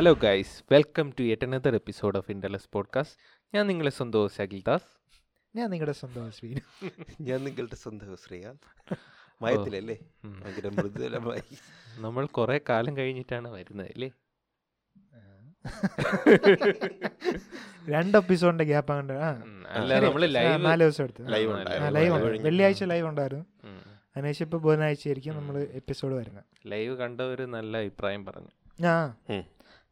Hello guys welcome to yet another episode of ഇൻഡലസ് podcast ഞാൻ നിങ്ങളെ സ്വന്തം അഖിൽ ദാസ്. ഞാൻ നിങ്ങളുടെ സ്വന്തം അശ്വീൻ. ഞാൻ നിങ്ങളുടെ സ്വന്തം ശ്രീയാ മയത്തിലല്ലേ. ഭയങ്കര മൃദുലമായി. നമ്മൾ കുറെ കാലം കഴിഞ്ഞിട്ടാണ് വരുന്നത് അല്ലേ? രണ്ട് എപ്പിസോഡിന്റെ ഗ്യാപ്പ് അങ്ങനെ അല്ല നമ്മൾ ലൈവ് നാല് ദിവസം എടുത്ത്. ലൈവ് വെള്ളിയാഴ്ച ലൈവ് ഉണ്ടായിരുന്നു. അതിനുശേഷം ഇപ്പൊ ബുധനാഴ്ച ആയിരിക്കും നമ്മൾ എപ്പിസോഡ് വരുന്നത്. ലൈവ് കണ്ടവര് നല്ല അഭിപ്രായം പറഞ്ഞു. ആ.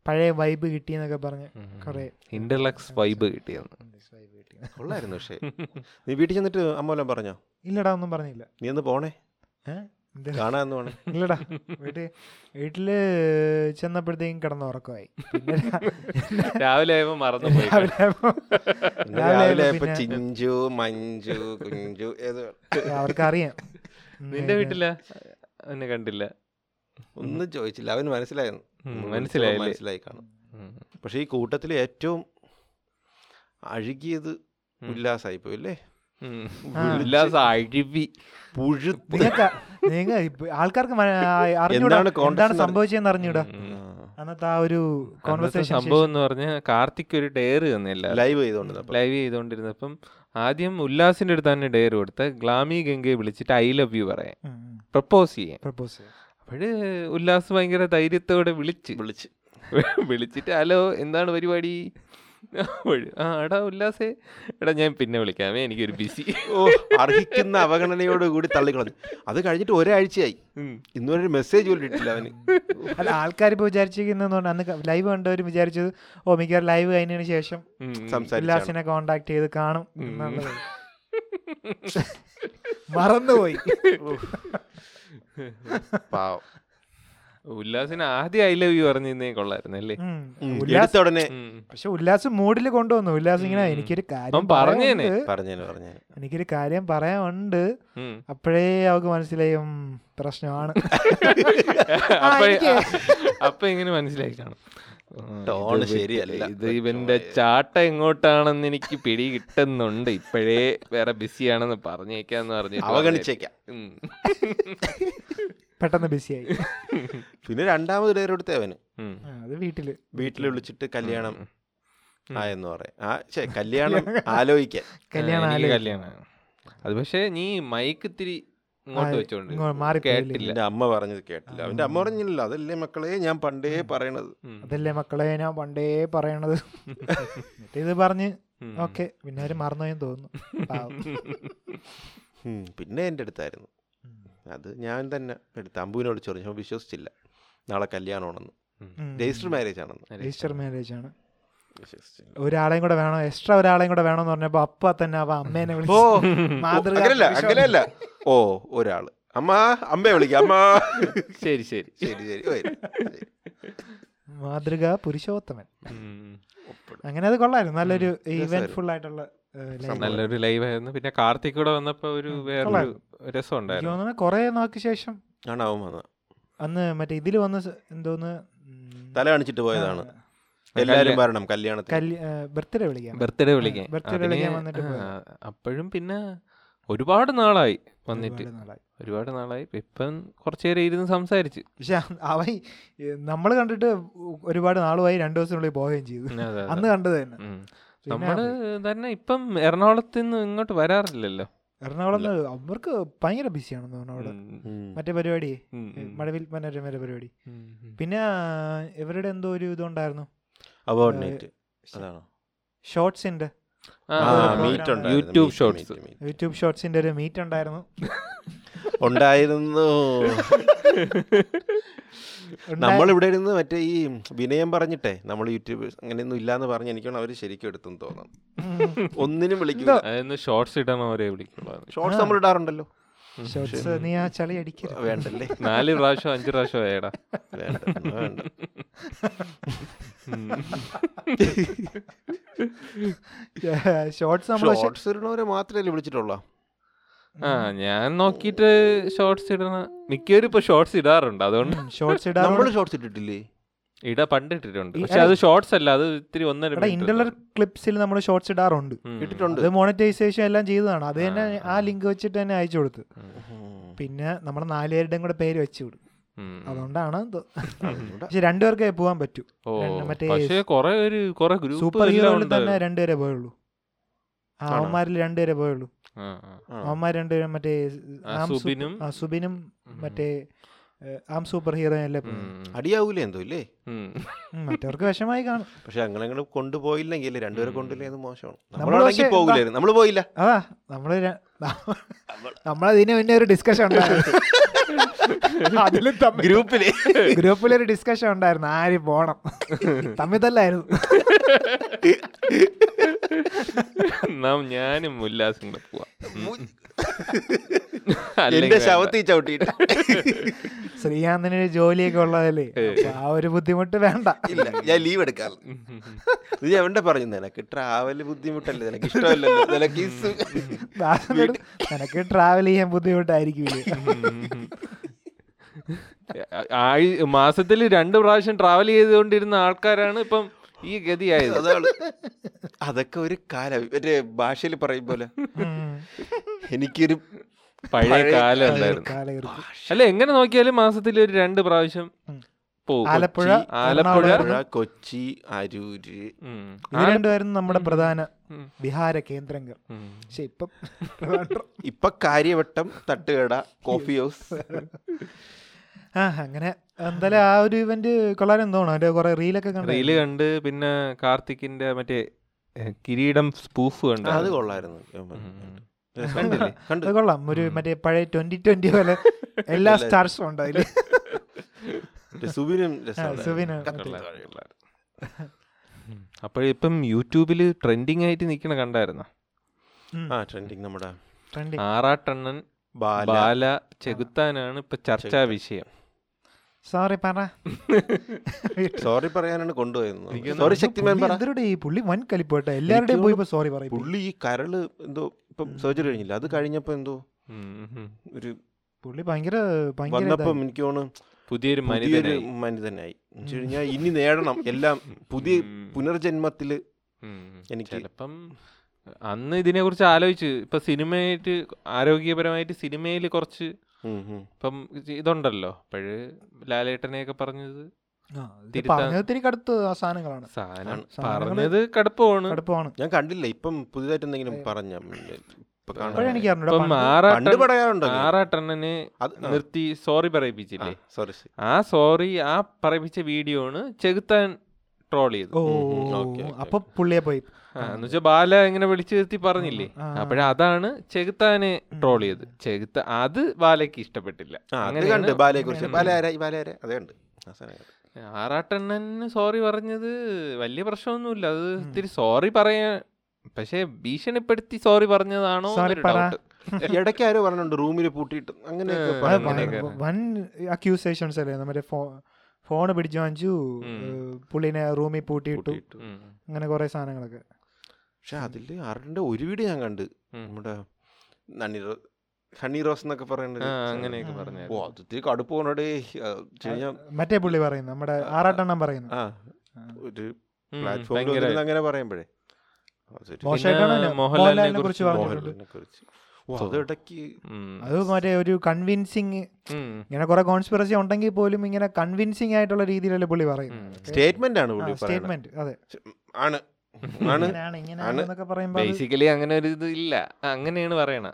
പഴയ വൈബ് കിട്ടിയെന്നൊക്കെ പറഞ്ഞ്. കുറെ ഇന്റർലക്സ് വൈബ് കിട്ടിയെന്ന്. കൊള്ളായിരുന്നു പക്ഷേ. നീ വീട്ടിൽ ചെന്നിട്ട് അമ്മോലം പറഞ്ഞോ? ഇല്ലടാ ഒന്നും പറഞ്ഞില്ല. നീ ഒന്ന് പോണേ? കാണാന്ന് പോണേ. ഇല്ലടാ. വീട്ടിൽ വീട്ടിൽ ചെന്നപ്പോഴത്തേക്കും കിടന്ന് ഉറക്കമായി. രാവിലെ ആയപ്പോ മറന്നു പോയി. രാവിലെ ചിഞ്ചു മഞ്ചു കുഞ്ചു ഏത് അവർക്കറിയാം. നിന്റെ വീട്ടിൽ വീട്ടില? എന്നെ കണ്ടില്ല. ഒന്നും ചോദിച്ചില്ല. അവന് മനസ്സിലായിരുന്നു. നമ്മൾ മനസ്സിലായി കാണും. പക്ഷേ ഈ കൂട്ടത്തിൽ ഏറ്റവും അഴുകിയത്. ഉല്ലാസായി പോയി അല്ലേ? ഉം. ആ. ഉല്ലാസ അഴിവി പുഴുത്ത്. നിങ്ങക്ക് നിങ്ങ ഇപ്പ- ആൾക്കാർക്ക് എന്താണ് സംഭവിച്ചതെന്ന് അറിഞ്ഞൂടാ. അന്നത്തെ ആ ഒരു കോൺവെർസേഷൻ സംഭവം എന്ന് പറഞ്ഞ കാർത്തിക് ഒരു ഡെയർ തന്നില്ല ലൈവ് ചെയ്തോണ്ടിരുന്നപ്പോ. ലൈവ് ചെയ്തോണ്ടിരുന്നപ്പം ആദ്യം ഉല്ലാസിന്റെ അടുത്ത് തന്നെ ഡെയർ കൊടുത്ത് ഗ്ലാമി ഗംഗയെ വിളിച്ചിട്ട് ഐ ലവ് യു പറയാൻ. പ്രപ്പോസ് ചെയ്യാൻ. പ്രപ്പോസ് അപ്പോഴ് ഉല്ലാസ് ഭയങ്കര ധൈര്യത്തോടെ വിളിച്ച്. വിളിച്ച്. വിളിച്ചിട്ട് ഹലോ എന്താണ് പരിപാടി? ആടാ ആ എടാ ഉല്ലാസേ. എടാ ഞാൻ പിന്നെ വിളിക്കാമേ എനിക്കൊരു ബിസി. ഓ അർഹിക്കുന്ന അവഗണനയോട് കൂടി തള്ളിക്കളഞ്ഞു. അത് കഴിഞ്ഞിട്ട് ഒരാഴ്ചയായി. ഇന്നുവരെ ഒരു മെസ്സേജ് പോലും ഇട്ടില്ല അവന്. അല്ല ആൾക്കാർ ഇപ്പോൾ വിചാരിച്ചിരിക്കുന്നതുകൊണ്ട് അന്ന് ലൈവ് കണ്ടവരും വിചാരിച്ചത് ഓ മിക്ക ലൈവ് കഴിഞ്ഞതിന് ശേഷം ഉല്ലാസിനെ കോണ്ടാക്ട് ചെയ്ത് കാണും മറന്നുപോയി. പാവം. ഉല്ലാസിന് ആദ്യം ഐ ലവ് യു പറഞ്ഞേ കൊള്ളായിരുന്നു അല്ലേ? ഉം. ഉം, ഉല്ലാസ് ഉടനെ. പക്ഷെ ഉല്ലാസ് മൂഡിൽ കൊണ്ടുവന്നു. ഉല്ലാസ് ഇങ്ങനെ എനിക്കൊരു കാര്യം പറഞ്ഞേനെ. എനിക്കൊരു കാര്യം പറയാനുണ്ട്. അപ്പോഴേ അവക്ക് മനസ്സിലായും പ്രശ്നമാണ്. അപ്പൊ ഇങ്ങനെ മനസ്സിലായി കാണും. ഇത് ശരിയല്ല. ഇത് ഇവന്റെ ചാട്ട എങ്ങോട്ടാണെന്ന് എനിക്ക് പിടി കിട്ടുന്നുണ്ട്. ഇപ്പോഴേ വേറെ ബിസിയാണെന്ന് പറഞ്ഞേക്കാന്ന് പറഞ്ഞു അവഗണിച്ചേക്കാം. പെട്ടെന്ന് ബിസിയായി. പിന്നെ രണ്ടാമത് ഡയറി എടുത്ത അവന്. വീട്ടിൽ അത് വീട്ടിൽ. വീട്ടിൽ വിളിച്ചിട്ട് കല്യാണം ആയെന്ന് പറയാം. ആ കല്യാണം ആലോചിക്കാൻ കല്യാണം കല്യാണം. അത് പക്ഷേ നീ മൈക്ക് ഇത്തിരി ഇങ്ങോട്ട് വെച്ചോണ്ട് കേട്ടില്ല. എന്റെ അമ്മ പറഞ്ഞത് കേട്ടില്ല. അവന്റെ അമ്മ പറഞ്ഞില്ല അതല്ലേ മക്കളെ ഞാൻ പണ്ടേ പറയണത്. അതല്ലേ മക്കളെ ഞാൻ പണ്ടേ പറയണത്. ഇത് പറഞ്ഞ്. ഓക്കെ പിന്നെ അവർ മറന്നുപോയെന്ന് തോന്നുന്നു. പിന്നെ എന്റെ അടുത്തായിരുന്നു. അത് ഞാൻ തന്നെ എടുത്ത് അമ്പുവിനോട് ചോദിച്ചു. ഞാൻ വിശ്വസിച്ചില്ല. നാളെ കല്യാണമാണെന്ന്. രജിസ്റ്റർ മാരേജ് ആണെന്ന് രജിസ്റ്റർ മാരേജ് ആണ് വിശ്വസിച്ചില്ല. ഒരാളെയും കൂടെ വേണം എക്സ്ട്രാ ഒരാളെയും കൂടെ വേണമെന്ന് പറഞ്ഞപ്പോ അപ്പ തന്നെ അവ അമ്മേനെ വിളിച്ചു മാതൃക ഓ ഒരാൾ. അമ്മ അമ്മയെ വിളിക്കാം. അമ്മ. ശരി ശരി. ശരി ശരി. മാതൃക പുരുഷോത്തമൻ. അങ്ങനെ അത് കൊള്ളായിരുന്നു. നല്ലൊരു. ഇവന്റ് ഫുൾ ആയിട്ടുള്ള. നല്ലൊരു ലൈവ് ആയിരുന്നു. പിന്നെ കാർത്തിക് കൂടെ വന്നപ്പോ ഒരു വേറൊരു കൊള്ളായിരുന്നു. രസം ഉണ്ടായിരുന്നു തോന്നുന്നു കൊറേ നാൾക്ക് ശേഷം ആണ് അവൻ വന്നത് അന്ന് മറ്റേ ഇതിൽ വന്ന എന്തോന്ന് തല കാണിച്ചിട്ട് പോയതാണ്. എല്ലാരും വരണം കല്യാണത്തിന്. ബർത്ത്ഡേ വിളിക്കാം. ബർത്ത്ഡേ വിളിക്കാൻ ബർത്ത്ഡേ വിളിക്കാൻ വന്നിട്ട് അപ്പോഴും പിന്നെ ഒരുപാട് നാളായി വന്നിട്ട്. ഒരുപാട് നാളായി. ഇപ്പം കുറച്ചു നേരം ഇരുന്ന് സംസാരിച്ച്. പക്ഷെ അവ നമ്മൾ കണ്ടിട്ട് ഒരുപാട് നാളുമായി രണ്ടു ദിവസത്തിനുള്ളിൽ പോവുകയും ചെയ്തു. അന്ന് കണ്ടത് തന്നെ. നമ്മൾ തന്നെ ഇപ്പം എറണാകുളത്ത് നിന്ന് ഇങ്ങോട്ട് വരാറില്ലല്ലോ. എറണാകുളം അവർക്ക് ഭയങ്കര ബിസിയാണെന്ന് തോന്നുന്നു അവിടെ. മറ്റേ പരിപാടി. മഴവിൽ മനോരമയുടെ പരിപാടി. പിന്നെ ഇവരുടെ എന്തോ ഒരു ഇതുണ്ടായിരുന്നു. നൈറ്റ് അതാണോ? ഷോർട്സിന്റെ. YouTube meet, shorts. meet, meet. YouTube ഷോർട്സിന്റെ ഒരു മീറ്റ് ഉണ്ടായിരുന്നു. ഉണ്ടായിരുന്നു. നമ്മളിവിടെ നമ്മൾ ഇവിടെ ഇരുന്ന് മറ്റേ ഈ വിനയം പറഞ്ഞിട്ടേ നമ്മൾ യൂട്യൂബ് അങ്ങനെയൊന്നും ഇല്ലാന്ന് പറഞ്ഞ് എനിക്കാണ് അവർ ശരിക്കും എടുത്തെന്ന് തോന്നുന്നു. ഒന്നിനും വിളിക്കില്ല. ഷോർട്സ് ഷോർട്സ് അവരെ വിളിക്കുള്ളൂ ഷോർട്സ് നമ്മൾ ഇടാറുണ്ടല്ലോ. ഷോർട്സ് നീ ആ ചളി അടിക്കരുത്. വേണ്ടല്ലേ? നാല് പ്രാവശ്യം അഞ്ചു പ്രാവശ്യം ആയടാ. വേണ്ട വേണ്ട. ഷോർട്സ് നമ്മൾ ഷോർട്സ് ഇടുന്നവരെ മാത്രമല്ലേ വിളിച്ചിട്ടുള്ളൂ? ആ ഞാൻ നോക്കിയിട്ട് ഷോർട്സ് ഇടണ മിക്കവരും ഇപ്പൊ ഷോർട്സ് ഇടാറുണ്ട് അതുകൊണ്ട് ഷോർട്സ് നമ്മൾ ഇടാറുണ്ട്. ഷോർട്സ് ഇട്ടിട്ടില്ലേ? ഇട പണ്ട് ഇട്ടിട്ടുണ്ട് പക്ഷെ അത് ഷോർട്സ് അല്ല അത് ഇത്തിരി ഒന്നര ഇന്റർലർ ക്ലിപ്സിൽ നമ്മൾ ഷോർട്സ് ഇടാറുണ്ട്. ഇട്ടിട്ടുണ്ട് അത് മോണിറ്റൈസേഷൻ എല്ലാം ചെയ്തതാണ്. അത് തന്നെ ആ. ലിങ്ക് വെച്ചിട്ട് തന്നെ അയച്ചു കൊടുത്തു. പിന്നെ നമ്മുടെ നാലുപേരുടെയും കൂടെ പേര് വെച്ചു. അതുകൊണ്ടാണ്. പക്ഷെ രണ്ടുപേർക്കേ പോവാൻ പറ്റൂ. മറ്റേ പക്ഷേ കൊറേ ഒരു കൊറേ ഗ്രൂപ്പ് സൂപ്പർ ഹീറോയിൽ തന്നെ രണ്ടുപേരെ പോയുള്ളൂ? അവന്മാരിൽ രണ്ടുപേരെ പോയുള്ളൂ. അവന്മാർ രണ്ടുപേരും മറ്റേ ആ, ആം സൂപ്പർ- സുബിനും. മറ്റേ ആം സൂപ്പർ ഹീറോ അല്ലേ. അടിയാവൂലേ എന്തോ ഇല്ലേ? മറ്റവർക്ക് വിഷമായി കാണും. പക്ഷെ അങ്ങനെ അങ്ങനെ കൊണ്ടുപോയില്ലെങ്കിൽ രണ്ടുപേരെ കൊണ്ടില്ലേ മോശമാണ്. നമ്മളാണെങ്കിൽ പോകില്ലായിരുന്നു നമ്മൾ പോയില്ല. അതാ നമ്മൾ നമ്മളതിനെ നമ്മളതിന് മുന്നേ ഒരു ഡിസ്കഷൻ ഉണ്ടായിരുന്നു. അതിലും തമ്മിൽ. ഗ്രൂപ്പിൽ. ഗ്രൂപ്പിലൊരു ഡിസ്കഷൻ ഉണ്ടായിരുന്നു. ആര് പോണം. തമ്മിൽ തല്ലായിരുന്നു നാം ഞാനും ഉല്ലാസും കൂടെ പോവാം. എന്റെ ശവത്തിൽ ശ്രീകാന്തിന് ഒരു ജോലിയൊക്കെ ഉള്ളതല്ലേ? ആ ഒരു ബുദ്ധിമുട്ട് വേണ്ട. ഇല്ല ഞാൻ ലീവ് എടുക്കാം. ഇത് ഞാൻ എവിടെ പറഞ്ഞു? നിനക്ക് ട്രാവൽ ബുദ്ധിമുട്ടല്ലേ? നിനക്ക് ഇഷ്ടമല്ലല്ലോ? നിനക്ക് നിനക്ക് ട്രാവൽ ചെയ്യാൻ ബുദ്ധിമുട്ടായിരിക്കില്ലേ ആഴ് മാസത്തിൽ രണ്ട് പ്രാവശ്യം ട്രാവൽ ചെയ്തുകൊണ്ടിരുന്ന ആൾക്കാരാണ് ഇപ്പം ഈ ഗതിയായത്. അതാണ്. അതൊക്കെ ഒരു കാലം. മറ്റേ ഭാഷയിൽ പറയും പോലെ. എനിക്കൊരു പഴയ കാലം ഉണ്ടായിരുന്നു അല്ല എങ്ങനെ നോക്കിയാലും മാസത്തിൽ ഒരു രണ്ട് പ്രാവശ്യം പോകും ആലപ്പുഴ കൊച്ചി, ആലപ്പുഴ കൊച്ചി അരൂര്. ഇത് രണ്ടുമായിരുന്നു നമ്മുടെ പ്രധാന. വിഹാര കേന്ദ്രങ്ങൾ. ഉം. പക്ഷെ ഇപ്പം ഇപ്പൊ കാര്യവട്ടം തട്ടുകട കോഫി ഹൗസ് ആ അങ്ങനെ. എന്തായാലും ആ ഒരു ഇവന്റ് കൊള്ളാൻ എന്തോണോ അതിന്റെ കുറെ റീലൊക്കെ കണ്ടു. റീൽ കണ്ട് പിന്നെ കാർത്തിക്കിന്റെ മറ്റേ കിരീടം സ്പൂഫ് കണ്ടു. അത് കൊള്ളായിരുന്നു. കണ്ടില്ലേ? കണ്ടു. അത് കൊള്ളാം. ഒരു. മറ്റേ പഴയ ട്വന്റി ട്വന്റി പോലെ എല്ലാ സ്റ്റാർസും ഉണ്ട് അതിൽ. സുബിനും സുബിന്. അപ്പോഴിപ്പം യൂട്യൂബിൽ ട്രെൻഡിങ് ആയിട്ട് നിക്കണ കണ്ടായിരുന്ന? ആ ട്രെൻഡിങ് നമ്മുടെ Trending. ആറാട്ടണ്ണൻ ബാല. ബാല ചെകുത്താനാണ് ഇപ്പൊ ചർച്ചാ വിഷയം. സോറി പറ. സോറി പറയാനാണ് കൊണ്ടുപോയത്. സോറി ശക്തിമാൻ എന്തൊരു ഈ പുള്ളി വൻ കലിപ്പോട്ടെ എല്ലാവരുടെയും പോയി സോറി പറയും പുള്ളി. ഈ കരൾ എന്തോ ഇപ്പം സർജറി കഴിഞ്ഞില്ല. അത് കഴിഞ്ഞപ്പോ എന്തോ. ഒരു പുള്ളി ഭയങ്കര വന്നപ്പം. എനിക്ക് തോന്നുന്നു പുതിയൊരു പുതിയൊരു മനിതനായി. കഴിഞ്ഞാൽ ഇനി നേടണം. എല്ലാം പുതിയ. പുനർജന്മത്തിൽ എനിക്ക് ചിലപ്പം അന്ന് ഇതിനെ കുറിച്ച് ആലോചിച്ച് ഇപ്പൊ സിനിമയായിട്ട് ആരോഗ്യപരമായിട്ട് സിനിമയിൽ കുറച്ച്. ഇപ്പം ഇതുണ്ടല്ലോ. അപ്പോഴ് ലാലേട്ടനെയൊക്കെ പറഞ്ഞത് പറഞ്ഞത് കടുപ്പമാണ്. ഞാൻ കണ്ടില്ല. ഇപ്പം പുതിയതായിട്ട് എന്തെങ്കിലും പറഞ്ഞ ആറാട്ടണ്ണനെ നിർത്തി സോറി പറയിപ്പിച്ചില്ലേ? സോറി ആ സോറി ആ പറയിപ്പിച്ച വീഡിയോ ആണ് ചെകുത്താൻ ട്രോൾ ചെയ്തു. അപ്പൊ പുള്ളിയെ പോയി. എന്ന് വെച്ചാൽ ബാല ഇങ്ങനെ വിളിച്ചു നിർത്തി പറഞ്ഞില്ലേ? അപ്പോഴതാണ് ചെകുത്താനെ ട്രോൾ ചെയ്ത്. ചെകുത്ത അത് ബാലയ്ക്ക് ഇഷ്ടപ്പെട്ടില്ല. അത് ബാലയെ കുറിച്ച് സോറി. പറഞ്ഞത് വലിയ പ്രശ്നമൊന്നുമില്ല. അത് ഇത്തിരി സോറി പറയാൻ പക്ഷെ ഭീഷണിപ്പെടുത്തി സോറി പറഞ്ഞതാണോ ഇടയ്ക്ക് ആരോ പറഞ്ഞിട്ടുണ്ട് റൂമിൽ പൂട്ടിയിട്ട്. അങ്ങനെ. വൻ- വൻ അക്യൂസേഷൻസ് അല്ലേ? നമ്മുടെ ഫോൺ പിടിച്ചു വാങ്ങിച്ചു പുള്ളിനെ റൂമിൽ പൂട്ടിയിട്ടു. പൂട്ടിയിട്ടു. അങ്ങനെ കുറെ സാധനങ്ങളൊക്കെ. പക്ഷെ അതിൽ ആരുടെ ഒരു വീഡിയോ ഞാൻ കണ്ട്. നമ്മുടെ നണ്ണി ഹണി റോസ് എന്നൊക്കെ പറയുന്നത്. ആ അങ്ങനെയൊക്കെ. പറഞ്ഞു ഓ അത് ഇത്തിരി കടുപ്പ് പോണടേ മറ്റേ പുള്ളി പറയുന്നു നമ്മുടെ ആറാട്ടെണ്ണം പറയുന്നു. ആ ഒരു പ്ലാറ്റ്ഫോമിൽ അങ്ങനെ പറയുമ്പോഴേ. മോഹൻലാലിനെ കുറിച്ച് അത് മറ്റേ ഒരു കൺവിൻസിങ് ഇങ്ങനെ കുറെ കോൺസ്പിറസി ഉണ്ടെങ്കിൽ പോലും ഇങ്ങനെ കൺവിൻസിങ് ആയിട്ടുള്ള രീതിയിലല്ലേ പുള്ളി പറയുന്നത്. സ്റ്റേറ്റ്മെന്റ് ആണ് സ്റ്റേറ്റ്മെന്റ് അതെ. ആണ്. ബേസിക്കലി അങ്ങനെ ഒരു ഇത് ഇല്ല. അങ്ങനെയാണ് പറയണ.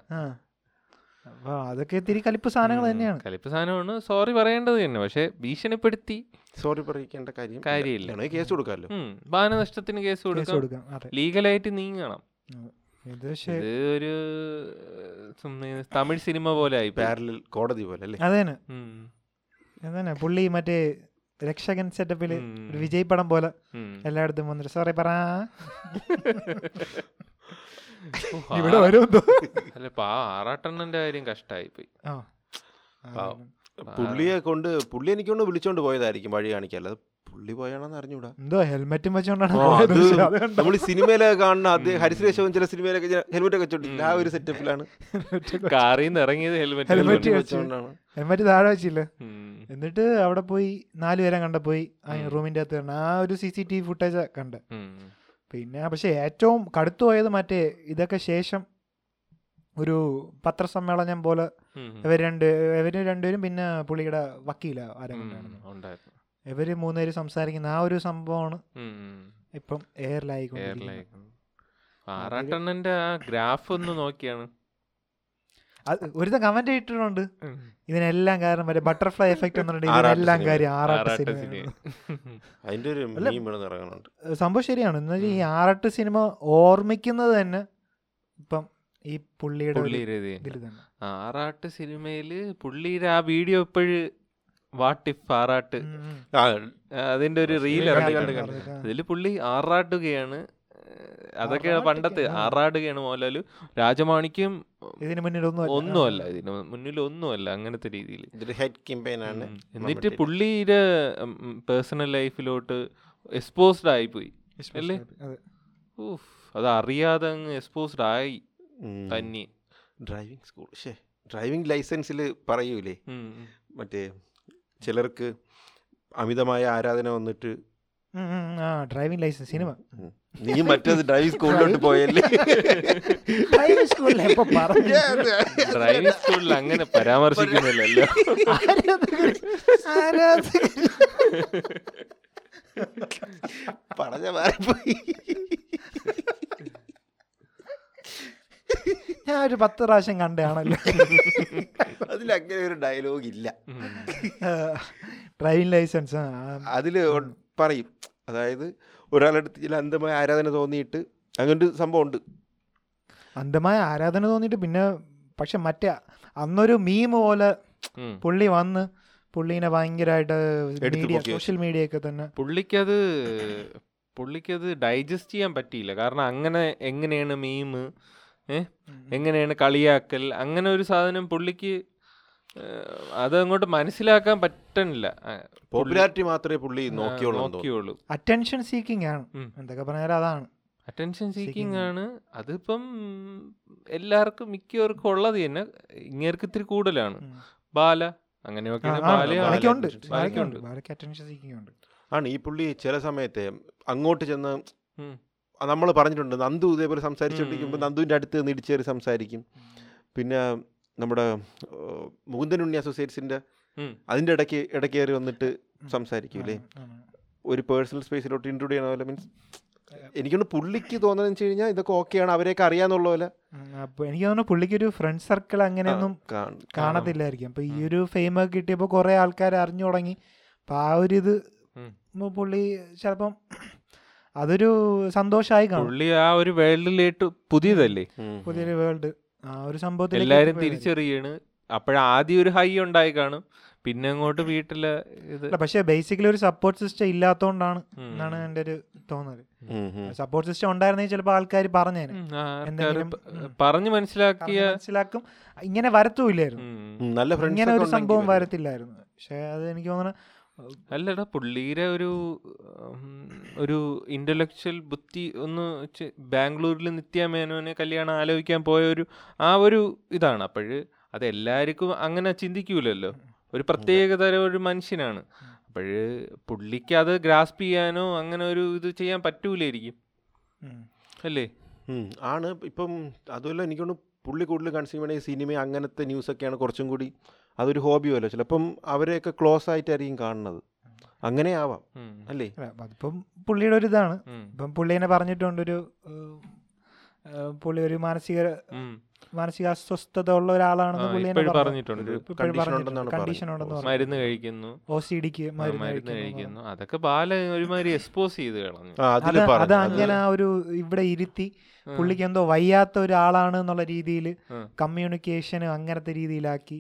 അതൊക്കെ ഇത്തിരി കലിപ്പ് സാധനങ്ങൾ തന്നെയാണ്. കലിപ്പ് സാധനമാണ്. സോറി പറയേണ്ടത് തന്നെ. പക്ഷെ ഭീഷണിപ്പെടുത്തി സോറി പറയിക്കേണ്ട കാര്യം കാര്യമില്ല. കേസ് കൊടുക്കാമല്ലോ. ഉം, മാനനഷ്ടത്തിന് കേസ് കേസ് കൊടുക്കാം. ലീഗലായിട്ട് നീങ്ങണം. ഇത് ഒരു തമിഴ് സിനിമ പോലെ ആയി പാരലൽ കോടതി പോലെ അല്ലേ? അതന്നെ. അതന്നെ. പുള്ളി മറ്റേ രക്ഷകൻ സെറ്റപ്പിൽ ഒരു വിജയ് പടം പോലെ എല്ലായിടത്തും വന്നിട്ട് സോറി പറ. ഇവിടെ വരുമെന്തോ? അല്ല പാ ആറാട്ടെണ്ണന്റെ കാര്യം കഷ്ടായി പോയി ആ പുള്ളിയെ കൊണ്ട് പുള്ളി എനിക്കൊണ്ട് വിളിച്ചോണ്ട് പോയതായിരിക്കും വഴി കാണിക്കാൻ. അല്ലാതെ പുള്ളി പോയാണെന്ന് അറിഞ്ഞൂടാ. എന്തോ ഹെൽമെറ്റും വെച്ചോണ്ടാണ്? നമ്മൾ ഈ സിനിമയിലൊക്കെ കാണുന്ന അത് ഹരിശ്രേഷവും ചില സിനിമയിലൊക്കെ ഹെൽമെറ്റ് ഒക്കെ വെച്ചോണ്ടില്ല ആ ഒരു സെറ്റപ്പിലാണ് കാറിൽ നിന്ന് ഇറങ്ങിയത് ഹെൽമെറ്റ് Helmet ഹെൽമെറ്റ് വെച്ചോണ്ടാണ്. ഹെൽമെറ്റ് താഴെ വെച്ചില്ല. എന്നിട്ട് അവിടെ പോയി നാല് പേരെ കണ്ട പോയി ആ റൂമിന്റെ അകത്ത് കണ്ട. ആ ഒരു C C T V footage കണ്ട്. പിന്നെ പക്ഷെ ഏറ്റവും കടുത്തു പോയത് മറ്റേ ഇതൊക്കെ ശേഷം ഒരു പത്രസമ്മേളനം പോലെ. ഇവർ രണ്ട് ഇവർ രണ്ടുപേരും പിന്നെ പുള്ളിയുടെ വക്കീല ആരെങ്കിലും ഇവർ മൂന്നുപേര് സംസാരിക്കുന്ന ആ ഒരു സംഭവമാണ്. ഇപ്പം എയർലൈൻ ആറാട്ടെണ്ണന്റെ ആ ഗ്രാഫ് ഒന്ന് നോക്കിയാണ്. ഒരുത്ത കമന്റ് ഇട്ടിട്ടുണ്ട്. ഇതിനെല്ലാം കാരണം മറ്റേ ബട്ടർഫ്ലൈ എഫക്ട് ഇതിനെല്ലാം കാര്യം ആറാട്ട് സിനിമ. സംഭവം ശരിയാണ്. എന്നുവെച്ചാൽ ഈ ആറട്ട് സിനിമ ഓർമ്മിക്കുന്നത് തന്നെ ഇപ്പം ഈ പുള്ളിയുടെ ആറാട്ട് സിനിമയിൽ പുള്ളിയുടെ ആ വീഡിയോ ഇപ്പോഴ് വാട്ട് ഇഫ് ആറാട്ട്. അതിന്റെ ഒരു റീൽ. അതിൽ പുള്ളി ആറാട്ടുകയാണ് അതൊക്കെ അതൊക്കെയാണ് പണ്ടത്തെ ആറാടുകയാണ് മോഹൻലാൽ രാജമാണിക്കും ഇതിന് മുന്നിൽ ഒന്നുമല്ല ഇതിന് മുന്നിൽ ഒന്നുമല്ല അങ്ങനത്തെ രീതിയിൽ ഹെഡ് ക്യാമ്പയിൻ ആണ് എന്നിട്ട് പുള്ളിയുടെ പേഴ്സണൽ ലൈഫിലോട്ട് എക്സ്പോസ്ഡ് ആയി പോയി അല്ലേ? ഊഫ് അത്. അറിയാതെ അങ്ങ് എക്സ്പോസ്ഡ് ആയി തന്നെ. ഡ്രൈവിംഗ് സ്കൂൾ ഷേ ഡ്രൈവിംഗ് ലൈസൻസിൽ പറയൂലേ. മറ്റേ ചിലർക്ക് അമിതമായ ആരാധന വന്നിട്ട് ആ ഡ്രൈവിംഗ് ലൈസൻസ് സിനിമ നീ മറ്റേത് ഡ്രൈവിംഗ് സ്കൂളിലോട്ട് പോയല്ലേ? ഡ്രൈവിംഗ് സ്കൂളിൽ എപ്പോ പറഞ്ഞു ഡ്രൈവിംഗ് സ്കൂളിൽ അങ്ങനെ പരാമർശിക്കുന്നില്ലല്ലോ പറഞ്ഞ മാറിപ്പോയി. ഞാൻ ഒരു പത്ത് പ്രാവശ്യം കണ്ടാണല്ലോ അതിൽ അങ്ങനെ ഒരു ഡയലോഗ് ഇല്ല. ഡ്രൈവിംഗ് ലൈസൻസ് അതിൽ പറയും. അതായത് ഒരാളടുത്ത് ചില അന്ധമായ ആരാധന തോന്നിയിട്ട് അങ്ങനെ ഒരു സംഭവം ഉണ്ട് അന്ധമായ ആരാധന തോന്നിയിട്ട് പിന്നെ പക്ഷെ മറ്റേ അന്നൊരു മീം പോലെ പുള്ളി വന്ന് പുള്ളീനെ ഭയങ്കരമായിട്ട് മീഡിയ സോഷ്യൽ മീഡിയ ഒക്കെ തന്നെ. പുള്ളിക്കത് പുള്ളിക്കത് ഡൈജസ്റ്റ് ചെയ്യാൻ പറ്റിയില്ല. കാരണം അങ്ങനെ എങ്ങനെയാണ് മീം എങ്ങനെയാണ് കളിയാക്കൽ? അങ്ങനെ ഒരു സാധനം പുള്ളിക്ക് അത് അങ്ങോട്ട് മനസ്സിലാക്കാൻ പറ്റണില്ല. പോപ്പുലാരിറ്റി മാത്രമേ പുള്ളി നോക്കിയുള്ളൂ അറ്റൻഷൻ സീക്കിംഗ് ആണ്. എന്തൊക്കെ പറഞ്ഞാലും അതാണ്. അറ്റൻഷൻ സീക്കിംഗ് ആണ്. അതിപ്പം എല്ലാവർക്കും മിക്കവർക്കും ഉള്ളത് തന്നെ. ഇങ്ങേർക്ക് ഇത്തിരി കൂടുതലാണ്. ബാല ഉണ്ട്. ആണ് ഈ പുള്ളി ചില സമയത്തെ അങ്ങോട്ട് ചെന്ന്. നമ്മൾ പറഞ്ഞിട്ടുണ്ട് നന്ദു ഇതേപോലെ സംസാരിച്ചുകൊണ്ടിരിക്കുമ്പോൾ. നന്ദുവിന്റെ അടുത്ത് നിന്ന് ഇടിച്ചേറി സംസാരിക്കും. പിന്നെ നമ്മുടെ മുകുന്ദൻ ഉണ്ണി അസോസിയേറ്റ്സിന്റെ. അതിന്റെ ഇടയ്ക്ക് ഇടയ്ക്ക് കയറി വന്നിട്ട് സംസാരിക്കൂലേ. ഒരു പേഴ്സണൽ സ്പേസിലോട്ട് ഇൻക്ലൂഡ് ചെയ്യണ പോലെ മീൻസ് എനിക്കൊന്ന് പുള്ളിക്ക് തോന്നുന്നത് വെച്ച് കഴിഞ്ഞാൽ ഇതൊക്കെ ഓക്കെയാണ് അവരെയൊക്കെ അറിയാന്നുള്ള പോലെ. അപ്പോൾ അപ്പൊ എനിക്ക് തോന്നുന്നു പുള്ളിക്ക് ഒരു ഫ്രണ്ട് സർക്കിൾ അങ്ങനെയൊന്നും കാണത്തില്ലായിരിക്കും. അപ്പോൾ ഈ ഒരു ഫെയിം ഒക്കെ കിട്ടിയപ്പോൾ കുറേ ആൾക്കാർ അറിഞ്ഞു തുടങ്ങി. അപ്പോൾ ആ ഒരു ഇത്. പുള്ളി ചിലപ്പം അതൊരു സന്തോഷമായി കാണും. പുള്ളി ആ ഒരു വേൾഡിലേട്ട് പുതിയതല്ലേ. പുതിയൊരു വേൾഡ്. ആ ഒരു സംഭവത്തിൽ എല്ലാരും തിരിച്ചറിയാണ്. അപ്പോഴാദ്യം ഒരു ഹൈ ഉണ്ടായി കാണും. പിന്നെ അങ്ങോട്ട് വീട്ടിൽ ഇത് പക്ഷെ ബേസിക്കലി ഒരു സപ്പോർട്ട് സിസ്റ്റം ഇല്ലാത്തോണ്ടാണ് എന്നാണ് എന്റെ ഒരു തോന്നൽ. സപ്പോർട്ട് സിസ്റ്റം ഉണ്ടായിരുന്നെങ്കിൽ ചിലപ്പോൾ ആൾക്കാർ പറഞ്ഞേനെ. എന്തെങ്കിലും, പറഞ്ഞു മനസ്സിലാക്കിയ മനസ്സിലാക്കും. ഇങ്ങനെ വരത്തുമില്ലായിരുന്നു. നല്ല ഫ്രണ്ട്സ് ഇങ്ങനെ ഒരു സംഭവം വരത്തില്ലായിരുന്നു. പക്ഷെ അത് എനിക്ക് തോന്നുന്നു അല്ലടാ പുള്ളീരെ ഒരു ഒരു ഇന്റലക്ച്വൽ ബുദ്ധി ഒന്ന് ബാംഗ്ലൂരിൽ നിത്യ മേനോനെ കല്യാണം ആലോചിക്കാൻ പോയ ഒരു ആ ഒരു ഇതാണ്. അപ്പോഴ് അത് എല്ലാവർക്കും അങ്ങനെ ചിന്തിക്കൂലല്ലോ. ഒരു പ്രത്യേക തരം ഒരു മനുഷ്യനാണ്. അപ്പോഴ് പുള്ളിക്ക് അത് ഗ്രാസ്പ് ചെയ്യാനോ അങ്ങനെ ഒരു ഇത് ചെയ്യാൻ പറ്റൂലായിരിക്കും. അല്ലേ? ആണ്. ഇപ്പം അതുമല്ല എനിക്കൊന്ന് പുള്ളി കൂടുതൽ കൺസ്യൂം ചെയ്യണ സിനിമ അങ്ങനത്തെ ന്യൂസൊക്കെയാണ് കുറച്ചും കൂടി അതൊരു ഹോബി പോലെ. ചിലപ്പം അവരെയൊക്കെ ക്ലോസ് ആയിട്ടായിരിക്കും കാണുന്നത്. അങ്ങനെ ആവാം. അല്ലേ? അതിപ്പം പുള്ളിയുടെ ഒരു ഇതാണ്. ഇപ്പം പുള്ളിനെ പറഞ്ഞിട്ടുണ്ട് ഒരു പുള്ളി ഒരു മാനസിക. മാനസിക അസ്വസ്ഥത ഉള്ള ഒരാളാണെന്ന് പറഞ്ഞിട്ടുണ്ട്. പറഞ്ഞത്. ഉണ്ടെന്ന് മരുന്ന് കഴിക്കുന്നു. ഒ സി ഡിക്ക് മരുന്ന് കഴിക്കുന്നു. അതൊക്കെ ബാല ഒരുമാതിരി എക്സ്പോസ് ചെയ്ത് കളഞ്ഞു. അത് അങ്ങനെ ആ ഒരു ഇവിടെ ഇരുത്തി. പുള്ളിക്ക് എന്തോ വയ്യാത്ത ഒരാളാണ് എന്നുള്ള രീതിയിൽ. കമ്മ്യൂണിക്കേഷൻ അങ്ങനത്തെ രീതിയിലാക്കി.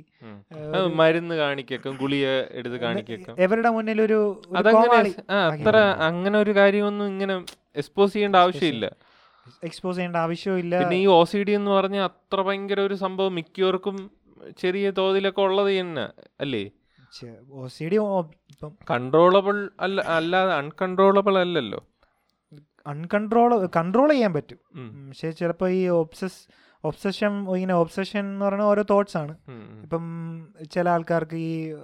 മരുന്ന് കാണിക്കും ഗുളിക എടുത്ത് കാണിക്കും എവരുടെ മുന്നിൽ ഒരു അത്ര അങ്ങനെ ഒരു കാര്യമൊന്നും ഇങ്ങനെ എക്സ്പോസ് ചെയ്യേണ്ട ആവശ്യമില്ല. എക്സ്പോസ് ചെയ്യേണ്ട ആവശ്യമില്ല പിന്നെ ഈ ഒ സി ഡി എന്ന് പറഞ്ഞ അത്ര ഭയങ്കര ഒരു സംഭവം മിക്കവർക്കും ചെറിയ തോതിലൊക്കെ ഉള്ളത് തന്നെ അല്ലേ? ഒ സി ഡി കൺട്രോളബിൾ അല്ല അല്ലാതെ അൺകൺട്രോളബിൾ അല്ലല്ലോ. അൺകൺട്രോൾ കൺട്രോൾ ചെയ്യാൻ പറ്റും. പക്ഷേ ചിലപ്പോൾ ഈ ഒബ്സസ് ഒബ്സഷൻ ഇങ്ങനെ ഒബ്സഷൻ എന്ന് പറയുന്ന ഓരോ തോട്ട്സ് ആണ്. ഇപ്പം ചില ആൾക്കാർക്ക് ഈ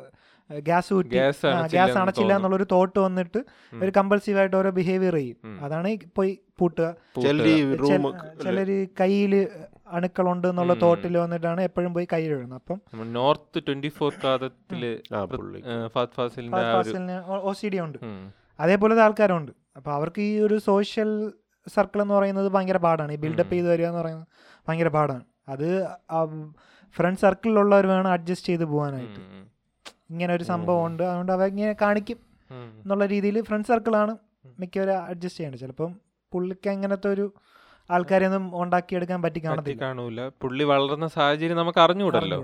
ഗ്യാസ് ഊറ്റി. ഗ്യാസ് അണച്ചില്ല. എന്നുള്ളൊരു തോട്ട് വന്നിട്ട് ഒരു കമ്പൾസീവ് ആയിട്ട് ഓരോ ബിഹേവിയർ ചെയ്യും. അതാണ് പോയി പൂട്ടുക. ചിലര് കയ്യിൽ അണുക്കളുണ്ട് എന്നുള്ള. തോട്ടിൽ വന്നിട്ടാണ് എപ്പോഴും പോയി കൈ എഴുതുന്നത് അപ്പം നോർത്ത് ട്വന്റി ഫോർ കാതത്തിൽ ഒ സി ഡി ഉണ്ട്. അതേപോലത്തെ ആൾക്കാരുണ്ട്. അപ്പൊ അവർക്ക് ഈ ഒരു സോഷ്യൽ സർക്കിൾ എന്ന് പറയുന്നത് ഭയങ്കര പാടാണ്. ഈ ബിൽഡപ്പ്. ചെയ്ത് വരിക എന്ന് പറയുന്നത് ഭയങ്കര പാടാണ്. അത് ഫ്രണ്ട് സർക്കിളിലുള്ളവർ വേണം അഡ്ജസ്റ്റ് ചെയ്ത് പോകാനായിട്ട്. ഇങ്ങനെ ഒരു സംഭവം ഉണ്ട്. അതുകൊണ്ട് അവ ഇങ്ങനെ കാണിക്കും എന്നുള്ള രീതിയിൽ ഫ്രണ്ട് സർക്കിളാണ് മിക്കവരും അഡ്ജസ്റ്റ് ചെയ്യേണ്ടത് ചിലപ്പം പുള്ളിക്ക് അങ്ങനത്തെ ഒരു ആൾക്കാരെയൊന്നും ഉണ്ടാക്കിയെടുക്കാൻ പറ്റി കാണത്തില്ല കാണൂല പുള്ളി വളർന്ന സാഹചര്യം നമുക്ക് അറിഞ്ഞുകൂടല്ലോ.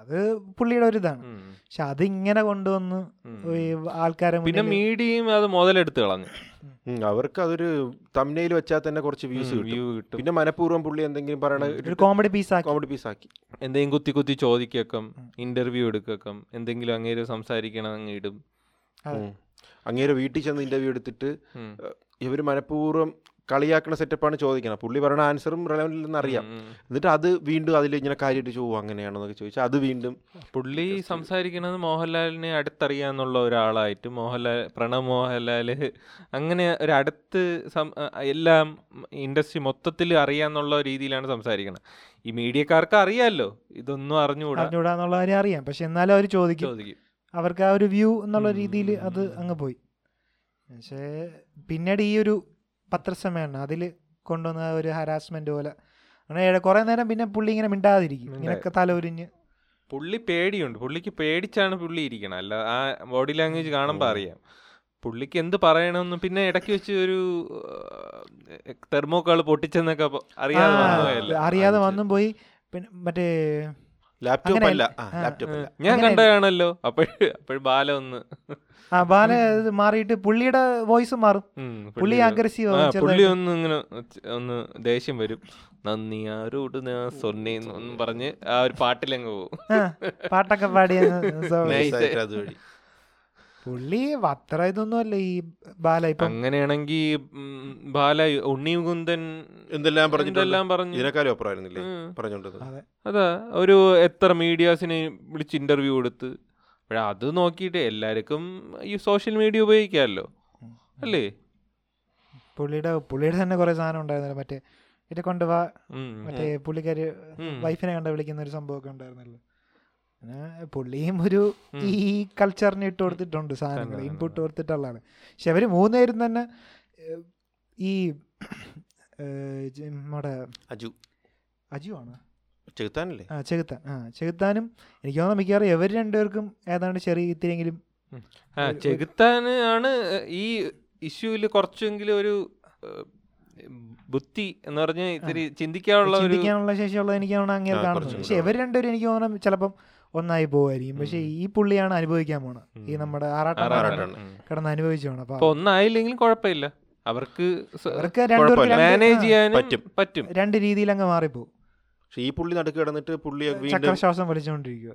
അത് പുള്ളിയുടെ ഒരു ഇതാണ്. പക്ഷെ അതിങ്ങനെ ഇങ്ങനെ കൊണ്ടുവന്ന് ഈ ആൾക്കാരെ പിന്നെ മീഡിയയും അത് മുതലെടുത്ത് കളഞ്ഞു. അവർക്ക് അതൊരു തമിഴിൽ വെച്ചാൽ തന്നെ കുറച്ച് വ്യൂസ് കിട്ടും. പിന്നെ മനഃപൂർവം പുള്ളി എന്തെങ്കിലും പറയണ ഒരു കോമഡി ആക്കി. കോമഡി പീസ് ആക്കി. എന്തെങ്കിലും കുത്തി കുത്തി ചോദിക്കും ഇന്റർവ്യൂ എടുക്കും എന്തെങ്കിലും അങ്ങേര് സംസാരിക്കണം അങ്ങ് ഇടും. അങ്ങേര് അങ്ങേരെ വീട്ടിൽ ചെന്ന് ഇന്റർവ്യൂ എടുത്തിട്ട് ഇവർ ഇവർ മനഃപൂർവം കളിയാക്കണ സെറ്റപ്പാണ് ചോദിക്കണം പുള്ളി പറയുന്ന ആൻസറും റെലവന്റ് ഇല്ലെന്ന് അറിയാം. എന്നിട്ട് അത് വീണ്ടും അതിൽ ഇങ്ങനെ കാര്യമായിട്ട് ചോദിക്കും അങ്ങനെയാണെന്നൊക്കെ ചോദിച്ചാൽ അത് വീണ്ടും പുള്ളി സംസാരിക്കുന്നത് മോഹൻലാലിനെ അടുത്തറിയാന്നുള്ള ഒരാളായിട്ട് മോഹൻലാൽ പ്രണവ് മോഹൻലാൽ അങ്ങനെ ഒരു അടുത്ത് എല്ലാം ഇൻഡസ്ട്രി മൊത്തത്തിൽ അറിയാന്നുള്ള രീതിയിലാണ് സംസാരിക്കുന്നത് ഈ മീഡിയക്കാർക്ക് അറിയാമല്ലോ ഇതൊന്നും അറിഞ്ഞുകൂടാ. അറിഞ്ഞുകൂടാന്നുള്ള കാര്യം അറിയാം. പക്ഷെ എന്നാലും അവർ ചോദിക്കും. ചോദിക്കും. അവർക്ക് ആ ഒരു വ്യൂ എന്നുള്ള രീതിയിൽ അത് അങ്ങ് പോയി. പക്ഷേ പിന്നീട് ഈ ഒരു പത്രസമ്മേളനം അതിൽ കൊണ്ടുവന്ന ഒരു ഹരാസ്മെന്റ് പോലെ. അങ്ങനെ കുറേ നേരം പിന്നെ പുള്ളി ഇങ്ങനെ മിണ്ടാതിരിക്കും. ഇങ്ങനെ ഇങ്ങനെയൊക്കെ തലൊരിഞ്ഞ് പുള്ളി പേടിയുണ്ട്. പുള്ളിക്ക് പേടിച്ചാണ് പുള്ളി ഇരിക്കണം അല്ല ആ ബോഡി ലാംഗ്വേജ് കാണുമ്പോൾ. അറിയാം. പുള്ളിക്ക് എന്ത് പറയണമെന്ന് പിന്നെ ഇടയ്ക്ക് വെച്ച് ഒരു തെർമോക്കാൾ പൊട്ടിച്ചെന്നൊക്കെ അറിയാതെ അറിയാതെ വന്നും പോയി. പിന്നെ മറ്റേ ലാപ്ടോപ്പ് അല്ല. ലാപ്ടോപ്പ് അല്ല. ഞാൻ കണ്ടതാണല്ലോ അപ്പോഴ് അപ്പോഴ് ബാല ഒന്ന്. ആ ബാല മാറിയിട്ട് പുള്ളിയുടെ വോയിസ് മാറും. പുള്ളി അഗ്രസീവ് പുള്ളി ഒന്ന് ഇങ്ങനെ ഒന്ന് ദേഷ്യം വരും. നന്ദി ആരോട് ഞാൻ സൊന്നേന്ന് പറഞ്ഞ് ആ ഒരു പാട്ടിലങ്ങ് പോകും. പാട്ടൊക്കെ പാടിയ പുള്ളി അത്ര ഇതൊന്നും അല്ല ഈ ബാല ഇപ്പൊ അങ്ങനെയാണെങ്കിൽ ബാല ഉണ്ണി മുകുന്ദൻ എന്തെല്ലാം എന്തെല്ലാം പറഞ്ഞു? ഇതിനേക്കാളും അപ്പുറമായിരുന്നില്ലേ? പറഞ്ഞോണ്ടത് അതെ. അതാ ഒരു എത്ര മീഡിയാസിനെ വിളിച്ച് ഇന്റർവ്യൂ കൊടുത്ത് അത് നോക്കിയിട്ട് എല്ലാവർക്കും ഈ സോഷ്യൽ മീഡിയ ഉപയോഗിക്കാമല്ലോ. അല്ലേ? പുള്ളിയുടെ പുള്ളിയുടെ തന്നെ കുറെ സാധനം ഉണ്ടായിരുന്നല്ലോ. മറ്റേ ഇത് കൊണ്ടുപോവാ. മറ്റേ പുള്ളിക്കാര് വൈഫിനെ കണ്ട വിളിക്കുന്ന ഒരു സംഭവമൊക്കെ ഉണ്ടായിരുന്നല്ലോ. പിന്നെ പുള്ളിയും ഒരു ഈ കൾച്ചറിന് ഇട്ട് കൊടുത്തിട്ടുണ്ട് സാധനങ്ങൾ. ഇൻപുട്ട് കൊടുത്തിട്ടുള്ളതാണ്. പക്ഷെ അവർ മൂന്നുപേരും തന്നെ ഈ നമ്മുടെ അജു. അജു ആണ്. ചെകുത്താനല്ലേ? ആ ചെകുത്താൻ. ആ ചെകുത്താനും എനിക്ക് തോന്നുന്നു മിക്കവാറും ഇവർ രണ്ടുപേർക്കും ഏതാണ്ട് ചെറിയ ഇത്തിരിയെങ്കിലും ചെകുത്താന് ആണ് ഈ ഇഷ്യൂവിൽ കുറച്ചെങ്കിലും ഒരു ബുദ്ധി എന്ന് പറഞ്ഞ ഇത്തിരി ചിന്തിക്കാനുള്ള ചിന്തിക്കാനുള്ള ശേഷിയുള്ളത് എനിക്ക് തോന്നുന്നു അങ്ങനെ കാണുന്നു പക്ഷെ ഇവർ ഇവർ രണ്ടുപേരും എനിക്ക് തോന്നുന്നു ചിലപ്പം ഒന്നായി പോവായിരിക്കും. പക്ഷെ ഈ പുള്ളിയാണ് അനുഭവിക്കാൻ പോണത്. ഈ നമ്മുടെ ആറാട്ടം. കിടന്ന് അനുഭവിച്ചു പോണം അപ്പൊ ഒന്നായില്ലെങ്കിലും കുഴപ്പമില്ല. അവർക്ക് അവർക്ക് രണ്ട് മാനേജ് ആ, പറ്റും. പറ്റും. രണ്ട് രീതിയിൽ അങ്ങ് മാറിപ്പോവും. പക്ഷെ ഈ പുള്ളി നടുക്ക് കിടന്നിട്ട് പുള്ളി വീണ്ടും ചക്രശ്വാസം വലിച്ചുകൊണ്ടിരിക്കുക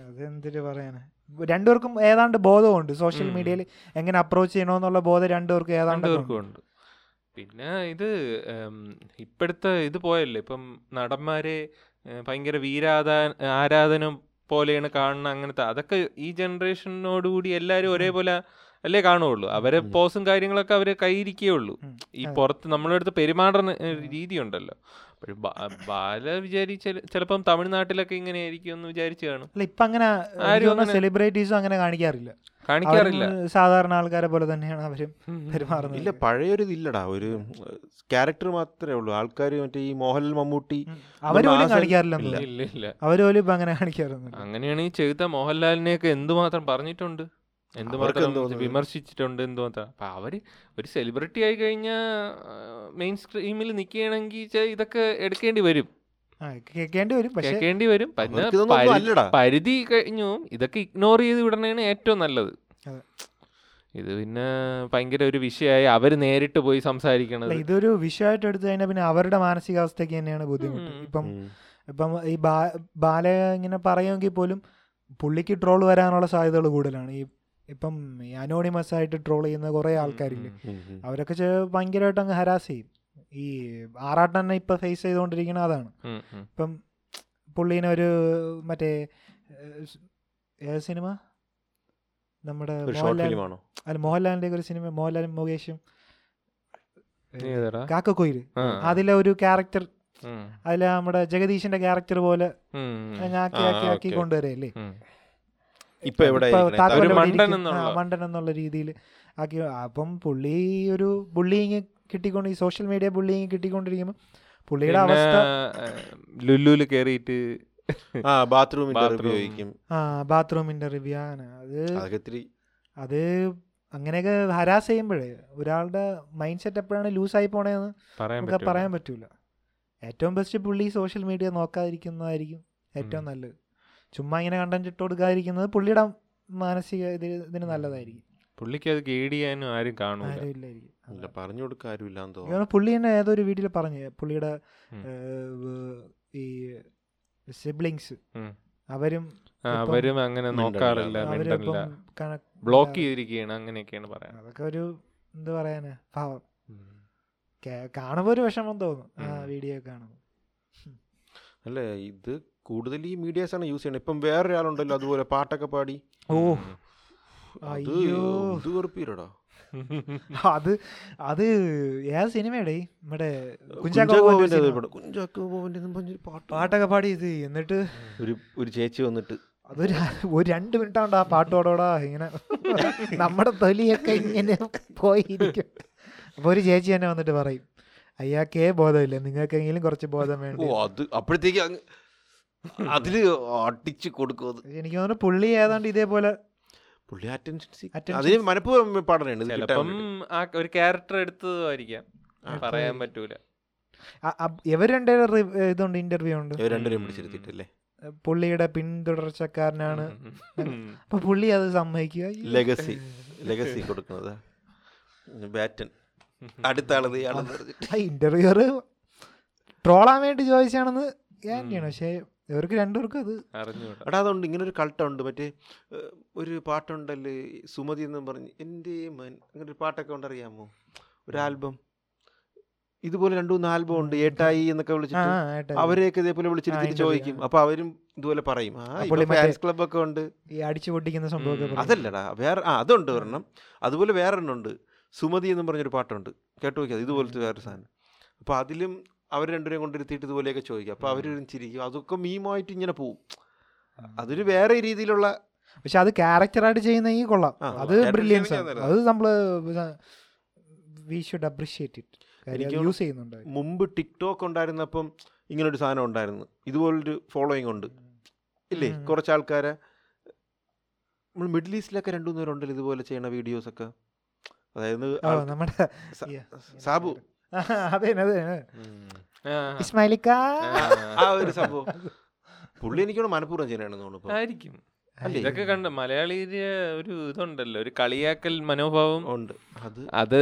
അതെന്തിട്ട് പറയാനാ? രണ്ടുപേർക്കും ഏതാണ്ട് ബോധമുണ്ട് സോഷ്യൽ മീഡിയയിൽ എങ്ങനെ അപ്രോച്ച് ചെയ്യണമെന്നുള്ള ബോധം രണ്ടുപേർക്കും ഏതാണ്ട് ഉണ്ട് പിന്നെ ഇത് ഇപ്പോഴത്തെ ഇത് പോയല്ലേ? ഇപ്പം നടന്മാരെ ഭയങ്കര വീരാധാ ആരാധനം പോലെയാണ് കാണുന്നത് അങ്ങനത്തെ അതൊക്കെ ഈ ജനറേഷനോടുകൂടി എല്ലാവരും ഒരേപോലെ അല്ലേ കാണുള്ളൂ അവരെ. പോസും കാര്യങ്ങളൊക്കെ അവരെ കൈയിരിക്കേ ഉള്ളൂ ഈ. പുറത്ത് നമ്മളെ അടുത്ത് പെരുമാറുന്ന രീതി ഉണ്ടല്ലോ ബാല വിചാരിച്ച ചിലപ്പം തമിഴ്നാട്ടിലൊക്കെ ഇങ്ങനെ ആയിരിക്കും എന്ന് വിചാരിച്ചു കാണും. ഇപ്പൊ അങ്ങനെ സെലിബ്രിറ്റീസും അങ്ങനെ കാണിക്കാറില്ല. കാണിക്കാറില്ല. സാധാരണ ആൾക്കാരെ പോലെ തന്നെയാണ് അവരും പെരുമാറുന്നത്. ഇല്ല പഴയൊരു ഇതില്ലടാ. ഒരു ക്യാരക്ടർ മാത്രമേ ഉള്ളൂ. ആൾക്കാർ മറ്റേ ഈ മോഹൻലാൽ മമ്മൂട്ടി അവരോലും കാണിക്കാറില്ല അവരോലും ഇപ്പൊ അങ്ങനെ കാണിക്കാറൊന്നുമില്ല. അങ്ങനെയാണെങ്കിൽ ചെയ്ത മോഹൻലാലിനെയൊക്കെ എന്തുമാത്രം പറഞ്ഞിട്ടുണ്ട്? എന്തുമാത്രം എന്ത്? വിമർശിച്ചിട്ടുണ്ട് എന്തുമാത്രം അപ്പൊ അവർ ഒരു സെലിബ്രിറ്റി ആയി കഴിഞ്ഞാൽ മെയിൻ സ്ട്രീമിൽ നിൽക്കുകയാണെങ്കിൽ ഇതൊക്കെ എടുക്കേണ്ടി വരും. കേൾക്കേണ്ടി വരും പിന്നെ പരിധി കഴിഞ്ഞു ഇതൊക്കെ ഇഗ്നോർ ചെയ്ത് വിടണേണ് ഏറ്റവും നല്ലത്. അതെ. ഇത് പിന്നെ ഭയങ്കര ഒരു വിഷയമായി അവർ നേരിട്ട് പോയി സംസാരിക്കണത്. ഇതൊരു വിഷയമായിട്ട് എടുത്തു കഴിഞ്ഞാൽ പിന്നെ അവരുടെ മാനസികാവസ്ഥയ്ക്ക് തന്നെയാണ് ബുദ്ധിമുട്ട്. ഇപ്പം ഇപ്പം ഈ ബാ- ബാല ഇങ്ങനെ പറയുമെങ്കിൽ പോലും പുള്ളിക്ക് ട്രോൾ വരാനുള്ള സാധ്യതകൾ കൂടുതലാണ്. ഈ ഇപ്പം ഈ അനോണിമസ് ആയിട്ട് ട്രോൾ ചെയ്യുന്ന കുറേ ആൾക്കാരില്ലേ. അവരൊക്കെ ചെ- ഭയങ്കരമായിട്ട് അങ്ങ് ഹരാസ് ചെയ്യും ഈ ആറാട്ടം തന്നെ ഇപ്പം ഫേസ് ചെയ്തുകൊണ്ടിരിക്കുന്ന അതാണ്. ഇപ്പം പുള്ളീനെ ഒരു മറ്റേ ഏത് സിനിമ നമ്മുടെ മോഹൻലാൽ അല്ല മോഹൻലാലിന്റെ ഒരു സിനിമ മോഹൻലാലും മുകേഷും കാക്കക്കോയിൽ. അതിലെ ഒരു ക്യാരക്ടർ അതിലെ നമ്മുടെ ജഗദീഷിന്റെ ക്യാരക്ടർ പോലെ ആക്കി ആക്കി ആക്കി. കൊണ്ടുവരല്ലേ. ഇപ്പൊ മണ്ടൻ എന്നുള്ള- രീതിയിൽ ആക്കി അപ്പം പുള്ളി ഒരു ബുള്ളിങ് കിട്ടിക്കൊണ്ട് ഈ സോഷ്യൽ മീഡിയ ബുള്ളിങ് കിട്ടിക്കൊണ്ടിരിക്കുമ്പോൾ പുള്ളിയുടെ അവസ്ഥ ലുല്ലുൽ കയറിയിട്ട് ആ ബാത്റൂമിന്റെ Bathroom. റിവ്യൂ ആ ബാത്റൂമിന്റെ റിവ്യൂ ആണ് അത് അത് അങ്ങനെയൊക്കെ ഹരാസ് ചെയ്യുമ്പോഴേ ഒരാളുടെ മൈൻഡ് സെറ്റ് എപ്പോഴാണ് ലൂസായി പോണേന്ന് പറയാൻ നമുക്ക് പറ്റും പറയാൻ പറ്റൂല. ഏറ്റവും ബെസ്റ്റ് പുള്ളി സോഷ്യൽ മീഡിയ നോക്കാതിരിക്കുന്നതായിരിക്കും ഏറ്റവും. നല്ലത്. ചുമ്മാ ഇങ്ങനെ കണ്ടന്റ് ഇട്ട് കൊടുക്കാതിരിക്കുന്നത് പുള്ളിയുടെ മാനസിക ഇത് ഇതിന് നല്ലതായിരിക്കും. പുള്ളിക്ക് അത് ഗൈഡ് ചെയ്യാനും ആരും കാണൂല. പറഞ്ഞു കൊടുക്കാൻ പുള്ളി തന്നെ ഏതൊരു വീട്ടിൽ പറഞ്ഞു പുള്ളിയുടെ ഈ സിബ്ലിങ്സ് അവരും അവരും അങ്ങനെ നോക്കാറില്ല ബ്ലോക്ക് ചെയ്തിരിക്കുകയാണ് അങ്ങനെയൊക്കെയാണ് പറയാൻ അതൊക്കെ ഒരു എന്ത് പറയാനാ? പാവം കാണുമ്പോ ഒരു വിഷമം തോന്നും ആ വീഡിയോ കാണുമ്പോൾ അല്ലേ ഇത് കൂടുതൽ ഈ മീഡിയാസാണ് ആണ് യൂസ് ചെയ്യണത് ഇപ്പം വേറൊരാളുണ്ടല്ലോ അതുപോലെ പാട്ടൊക്കെ പാടി. ഓ. അയ്യോ. ഇത് വെറുപ്പീരടാ അത് അത് ഏത് സിനിമയുടെ? നമ്മുടെ പാട്ടൊക്കെ പാടി ഇത് എന്നിട്ട് ഒരു ഒരു ചേച്ചി വന്നിട്ട്. അതൊരു ഒരു രണ്ട് മിനിറ്റ് ഉണ്ട് ആ പാട്ടോടോടാ ഇങ്ങനെ. നമ്മുടെ തൊലിയൊക്കെ ഇങ്ങനെ പോയിരിക്കും. അപ്പൊ ഒരു ചേച്ചി തന്നെ വന്നിട്ട് പറയും അയ്യാക്കേ ബോധമില്ല നിങ്ങൾക്കെങ്കിലും കുറച്ച് ബോധം ഓ അത് അപ്പോഴത്തേക്ക് അതിൽ അടിച്ച് കൊടുക്കും എനിക്ക് തോന്നുന്നു പുള്ളി ഏതാണ്ട് ഇതേപോലെ പുള്ളി അറ്റൻഷൻ അതിന് മനഃപൂർവം പാടണേ ചിലപ്പം ആ ഒരു ക്യാരക്ടർ എടുത്തതായിരിക്കാം. പറയാൻ പറ്റൂല. ഇവർ രണ്ടുപേരും ഇതുണ്ട് ഇന്റർവ്യൂ ഉണ്ട്. രണ്ടുപേരും. പിടിച്ചിരുത്തിട്ടല്ലേ പുള്ളിയുടെ പിന്തുടർച്ചക്കാരനാണ്. അപ്പൊ പുള്ളി അത് സമ്മതിക്കുക. ലെഗസി ലെഗസി കൊടുക്കുന്നത്. ബാറ്റൻ അടുത്ത ആളത് ഇന്റർവ്യൂർ ട്രോളാൻ വേണ്ടി ചോദിച്ചാണെന്ന് ഗ്യാരണ്ടിയാണ് പക്ഷേ ഇവർക്ക് രണ്ടുപേർക്കും അത് അറിഞ്ഞൂടാ എടാ അതുകൊണ്ട് ഇങ്ങനെ ഒരു കൾട്ടുണ്ട്. മറ്റേ ഒരു പാട്ടുണ്ടല്ലേ സുമതി എന്നും പറഞ്ഞ്. എന്റെ മൻ അങ്ങനെ ഒരു പാട്ടൊക്കെ ഉണ്ടറിയാമോ ഒരു ആൽബം. ഇതുപോലെ രണ്ടു മൂന്ന് ആൽബം ഉണ്ട്. ഏട്ടായി എന്നൊക്കെ വിളിച്ചിട്ട്. അവരെയൊക്കെ ഇതേപോലെ വിളിച്ചിട്ട് ചോദിക്കും. അപ്പൊ അവരും ഇതുപോലെ പറയും. ഫാൻസ് ക്ലബ് ഒക്കെ ഉണ്ട്. ഈ അടിച്ചു പൊട്ടിക്കുന്ന സംഭവം. അതല്ലടാ. വേറെ ആ അതുണ്ട് ഒരെണ്ണം. അതുപോലെ വേറെ എണ്ണം ഉണ്ട് സുമതി എന്നും പറഞ്ഞൊരു പാട്ടുണ്ട്. കേട്ടു നോക്കിയത് ഇതുപോലത്തെ വേറെ സാധനം. അപ്പോൾ അതിലും അവർ രണ്ടുപേരും കൊണ്ടിരുത്തിയിട്ട് ഇതുപോലെയൊക്കെ ചോദിക്കും. അപ്പോൾ അവർ ചിരിക്കും. അതൊക്കെ മീമായിട്ട് ഇങ്ങനെ പോവും. അതൊരു വേറെ രീതിയിലുള്ള പക്ഷെ അത് ക്യാരക്ടറായിട്ട് ചെയ്യുന്ന ഈ കൊള്ളാം. അത് ബ്രില്യൻസ് അത് നമ്മൾ we should appreciate it use ചെയ്യുന്നുണ്ട്. മുമ്പ് ടിക്ടോക്ക് ഉണ്ടായിരുന്നപ്പം ഇങ്ങനൊരു സാധനം ഉണ്ടായിരുന്നു. ഇതുപോലൊരു ഫോളോയിങ് ഉണ്ട്. ഇല്ലേ? കുറച്ച് ആൾക്കാരെ നമ്മൾ മിഡിൽ ഈസ്റ്റിലൊക്കെ രണ്ടു മൂന്ന് പേരുണ്ടല്ലോ ഇതുപോലെ ചെയ്യണ വീഡിയോസ് ഒക്കെ. അതായത് നമ്മുടെ സാബു അതെ അതെ ആ. ഇസ്മാലിക്ക ആ. ഒരു സംഭവം. പുള്ളി എനിക്കോട് മനഃപൂർവം ചെയ്യണമെന്ന് തോന്നുന്നു ആയിരിക്കും. ഇതൊക്കെ കണ്ട മലയാളിയുടെ ഒരു ഇതുണ്ടല്ലോ ഒരു കളിയാക്കൽ മനോഭാവം. ഉണ്ട്. അത് അത്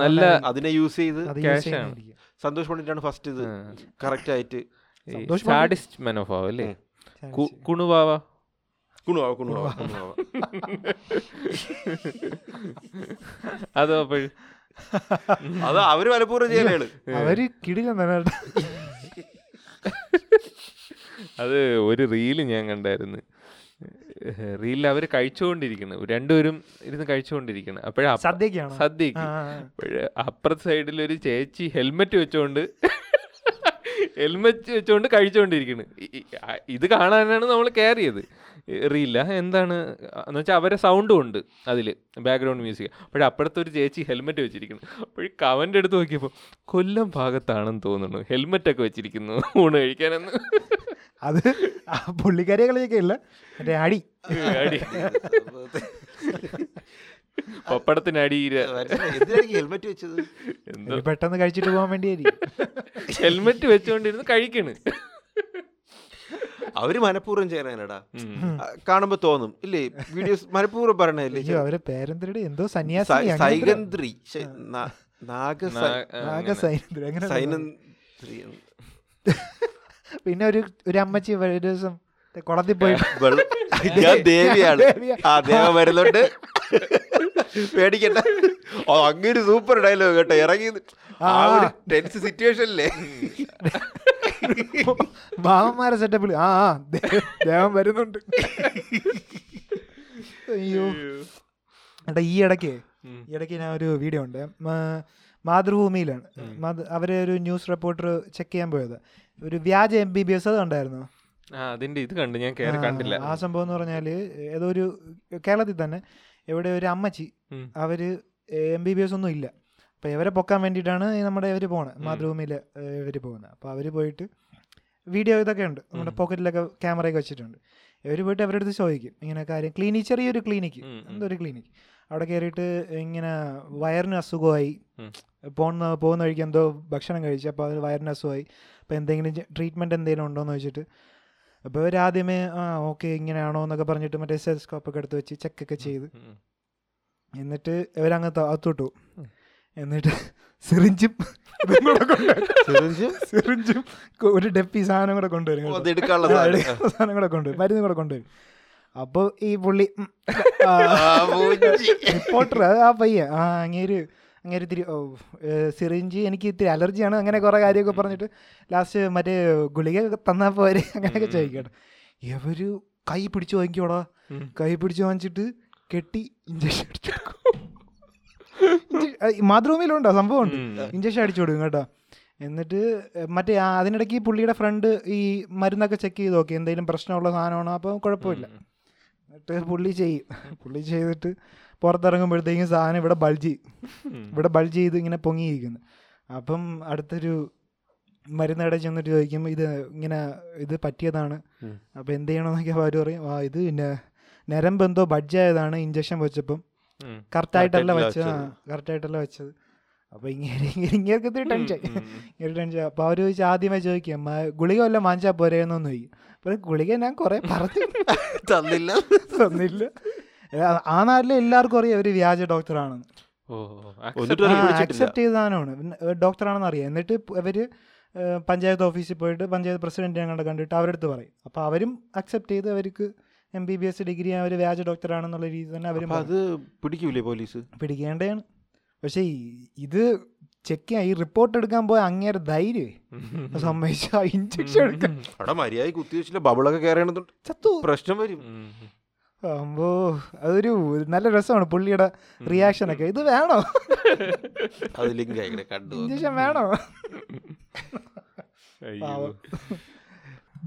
നല്ല അതിനെ യൂസ് ചെയ്ത്. ചെയ്യുന്നതായിരിക്കും. സന്തോഷ് പണ്ഡിറ്റാണ് ഫസ്റ്റ് ഇത്. കറക്റ്റ് ആയിട്ട്. സന്തോഷ് സാഡിസ്റ്റ് മനോഭാവം അല്ലേ? കുണുവാവ. കുണുവാവ കുണുവാവ കുണുവാ കുണുവാ കുണുവാ അതോ അപ്പോഴും? അത് അവർ മലപ്പൂർവം ചെയ്യലാണ് അവർ കിടിലം തന്നെ. അത് ഒരു റീൽ ഞാൻ കണ്ടായിരുന്നു. റീലിൽ അവർ കഴിച്ചുകൊണ്ടിരിക്കണം. രണ്ടുപേരും ഇരുന്ന് കഴിച്ചുകൊണ്ടിരിക്കണം. അപ്പോഴ സദ്യക്കാണോ? സദ്യക്ക്. അപ്പോഴ് അപ്പുറത്തെ സൈഡിൽ ഒരു ചേച്ചി ഹെൽമെറ്റ് വെച്ചോണ്ട് ഹെൽമെറ്റ് വെച്ചോണ്ട് കഴിച്ചുകൊണ്ടിരിക്കുന്നു ഇത് കാണാനാണ് നമ്മൾ കയറിയത് അറിയില്ല. എന്താണ്? എന്ന് വെച്ചാൽ അവരെ സൗണ്ടും ഉണ്ട് അതിൽ ബാക്ക്ഗ്രൗണ്ട് മ്യൂസിക് അപ്പോഴേ അപ്പുറത്തെ ഒരു ചേച്ചി ഹെൽമെറ്റ് വെച്ചിരിക്കുന്നു. അപ്പോഴേ കവന്റെ അടുത്ത് നോക്കിയപ്പോൾ കൊല്ലം ഭാഗത്താണെന്ന് തോന്നുന്നു. ഹെൽമെറ്റ് ഒക്കെ വെച്ചിരിക്കുന്നു. ഊണ് കഴിക്കാനെന്ന്. അത് ആ പുള്ളിക്കാരിയെ കളിയൊക്കെ ഇല്ല മറ്റേ അടി. അടി. പപ്പടത്തിന് എന്തിനായിരിക്കും ഹെൽമെറ്റ് വെച്ചത്? എന്തോ? പെട്ടെന്ന് കഴിച്ചിട്ട് പോകാൻ വേണ്ടിയായിരിക്കും. ഹെൽമെറ്റ് വെച്ചുകൊണ്ടിരുന്ന് കഴിക്കണ്. അവർ മനഃപൂർവം ചെയ്യണേടാ. കാണുമ്പോ തോന്നും. ഇല്ലേ വീഡിയോസ് മനഃപൂർവം പറയണല്ലേ അയ്യോ അവരെ പേരന്തരുടെ എന്തോ സന്യാസി സൈഗന്ത്രി പിന്നെ ഒരു ഒരു അമ്മച്ചി ഒരു ദിവസം കുളത്തിൽ പോയി ഞാൻ ദേവിയാണ്. ആ ദേവ വരുന്നുണ്ട്. പേടിക്കണ്ട. ഓ അങ്ങനെ സൂപ്പർ ഡയലോഗ് കേട്ടോ. ഇറങ്ങി ആ. ഒരു ടെൻസ് സിറ്റുവേഷനില്ലേ മാമന്മാരെ സെറ്റപ്പിൽ ആ ആ ദേവൻ വരുന്നുണ്ട്. അയ്യോ. എടാ ഈ ഇടയ്ക്ക് ഈ ഇടയ്ക്ക് ഞാൻ ഒരു വീഡിയോ ഉണ്ട്. മാതൃഭൂമിയിലാണ്. അവരെ ഒരു ന്യൂസ് റിപ്പോർട്ടർ ചെക്ക് ചെയ്യാൻ പോയത്. ഒരു വ്യാജ എം ബി ബി എസ് അത് കണ്ടായിരുന്നു? ആ അതിന്റെ ഇത് കണ്ടു ഞാൻ കണ്ടില്ല. ആ സംഭവം എന്ന് പറഞ്ഞാൽ ഏതോ ഒരു കേരളത്തിൽ തന്നെ ഇവിടെ ഒരു അമ്മച്ചി അവർ എം ബി ബി എസ് ഒന്നും ഇല്ല. അപ്പോൾ ഇവരെ പൊക്കാൻ വേണ്ടിയിട്ടാണ് ഈ നമ്മുടെ ഇവർ പോകുന്നത്. മാതൃഭൂമിയിൽ ഇവർ പോകുന്നത് അപ്പോൾ അവർ പോയിട്ട് വീഡിയോ ഇതൊക്കെ ഉണ്ട്. നമ്മുടെ. പോക്കറ്റിലൊക്കെ ക്യാമറയൊക്കെ വെച്ചിട്ടുണ്ട്. ഇവർ പോയിട്ട് അവരുടെ അടുത്ത് ചോദിക്കും ഇങ്ങനെ കാര്യം. ക്ലിനിക് ചെറിയൊരു ക്ലിനിക്ക് എന്തൊരു ക്ലിനിക് എന്തോ ഒരു ക്ലിനിക്ക്. അവിടെ കയറിയിട്ട് ഇങ്ങനെ വയറിന് അസുഖമായി. പോകുന്ന പോകുന്ന വഴിക്ക് എന്തോ ഭക്ഷണം കഴിച്ചു അപ്പോൾ അതിൽ വയറിന് അസുഖമായി. അപ്പോൾ എന്തെങ്കിലും ട്രീറ്റ്മെന്റ് എന്തെങ്കിലും ഉണ്ടോ എന്ന് വെച്ചിട്ട് അപ്പോൾ ഇവർ ആദ്യമേ ആ ഓക്കെ ഇങ്ങനെയാണോ എന്നൊക്കെ പറഞ്ഞിട്ട് മറ്റേ സെൽസ്കോപ്പൊക്കെ എടുത്ത് വെച്ച് ചെക്കൊക്കെ ചെയ്ത്. എന്നിട്ട് ഇവരങ്ങ് അത്തോട്ടു. എന്നിട്ട് സിറിഞ്ചും സിറിഞ്ച്? ഒരു ഡെപ്പി സാധനം കൂടെ കൊണ്ടുവരും സാധനം. കൂടെ കൊണ്ടുവരും. മരുന്ന് കൂടെ കൊണ്ടുവരും. അപ്പോൾ ഈ പുള്ളി. റിപ്പോർട്ടർ ആ പയ്യ ആ അങ്ങേര് അങ്ങനെ ഇത്തിരി ഓ സിറിഞ്ച് എനിക്ക് ഇത്തിരി അലർജിയാണ് അങ്ങനെ കുറേ കാര്യമൊക്കെ പറഞ്ഞിട്ട് ലാസ്റ്റ് മറ്റേ ഗുളിക തന്നാൽ പോരെ അങ്ങനെയൊക്കെ ചോദിക്കണം. ചോദിക്കട്ടെ ഇവർ കൈ പിടിച്ച് വാങ്ങിക്കോടാ? കൈ പിടിച്ച് വാങ്ങിച്ചിട്ട് കെട്ടി ഇഞ്ചക്ഷൻ അടിച്ചു മാതൃഭൂമിയിലുണ്ടോ? സംഭവം ഉണ്ട്. ഇഞ്ചക്ഷൻ അടിച്ചു കൊടുക്കും കേട്ടോ. എന്നിട്ട് മറ്റേ അതിനിടയ്ക്ക് ഈ പുള്ളിയുടെ ഫ്രണ്ട് ഈ മരുന്നൊക്കെ ചെക്ക് ചെയ്ത് നോക്കി. എന്തെങ്കിലും പ്രശ്നമുള്ള സാധനമാണോ? അപ്പോൾ കുഴപ്പമില്ല. എന്നിട്ട് പുള്ളി ചെയ്യും. പുള്ളി ചെയ്തിട്ട് പുറത്തിറങ്ങുമ്പോഴത്തേക്കും സാധനം ഇവിടെ ബൾജി ചെയ്യും. ഇവിടെ ബൾജ് ചെയ്ത് ഇങ്ങനെ പൊങ്ങിയിരിക്കുന്നു. അപ്പം അടുത്തൊരു മരുന്ന് കടയിൽ ചെന്നിട്ട് ചോദിക്കും ഇത് ഇങ്ങനെ ഇത് പറ്റിയതാണ്. അപ്പോൾ എന്ത് ചെയ്യണമെന്നൊക്കെ അവർ പറയും ആ ഇത് പിന്നെ നരമ്പെന്തോ ബഡ്ജായതാണ് ഇഞ്ചക്ഷൻ വെച്ചപ്പം. കറക്റ്റായിട്ടല്ല വെച്ചത്. ആയിട്ടല്ല കറക്റ്റായിട്ടല്ല വെച്ചത്. അപ്പോൾ ഇങ്ങനെ ഇങ്ങനെ ഒത്തിരി ടെൻഷൻ. ഇങ്ങനെ ടെൻഷൻ അപ്പോൾ അവർ ചോദിച്ചാൽ ആദ്യമേ ചോദിക്കും "മ- ഗുളിക വല്ലതും വാങ്ങിച്ചാൽ പോരെ എന്നൊന്നും ചോദിക്കും. അപ്പോൾ ഗുളിക ഞാൻ കുറേ പറഞ്ഞു തന്നില്ല. തന്നില്ല. ആ നാട്ടിലെ എല്ലാവർക്കും അറിയാം ഒരു വ്യാജ ഡോക്ടറാണ്. അക്സെപ്റ്റ് ചെയ്ത സാധനമാണ്. ഡോക്ടറാണെന്ന് അറിയാം. എന്നിട്ട് അവർ പഞ്ചായത്ത് ഓഫീസിൽ പോയിട്ട് പഞ്ചായത്ത് പ്രസിഡന്റ് ഞങ്ങളുടെ കണ്ടിട്ട് അവരടുത്ത് പറയും. അപ്പോൾ അവരും അക്സെപ്റ്റ് ചെയ്ത് അവർക്ക് M B B S degree അവർ വ്യാജ ഡോക്ടറാണെന്നുള്ള രീതി തന്നെ അവർ അത് പിടിക്കൂലേ പോലീസ്? പിടിക്കേണ്ടതാണ്. പക്ഷേ ഇത് ചെക്ക് ചെയ്യാൻ ഈ റിപ്പോർട്ട് എടുക്കാൻ പോയ അങ്ങേരെ ധൈര്യമേ. സമ്മതിച്ച ഇഞ്ചക്ഷൻ എടുക്കാൻ. അവിടെ കുത്തി കുത്തിവെച്ചില്ല ബബിളൊക്കെ കയറേണ്ടതുണ്ട് ചത്തു. പ്രശ്നം വരും. അമ്പോ അതൊരു നല്ല രസമാണ് പുള്ളിയുടെ റിയാക്ഷൻ ഒക്കെ ഇത് വേണോ? ഇഞ്ചക്ഷൻ വേണോ.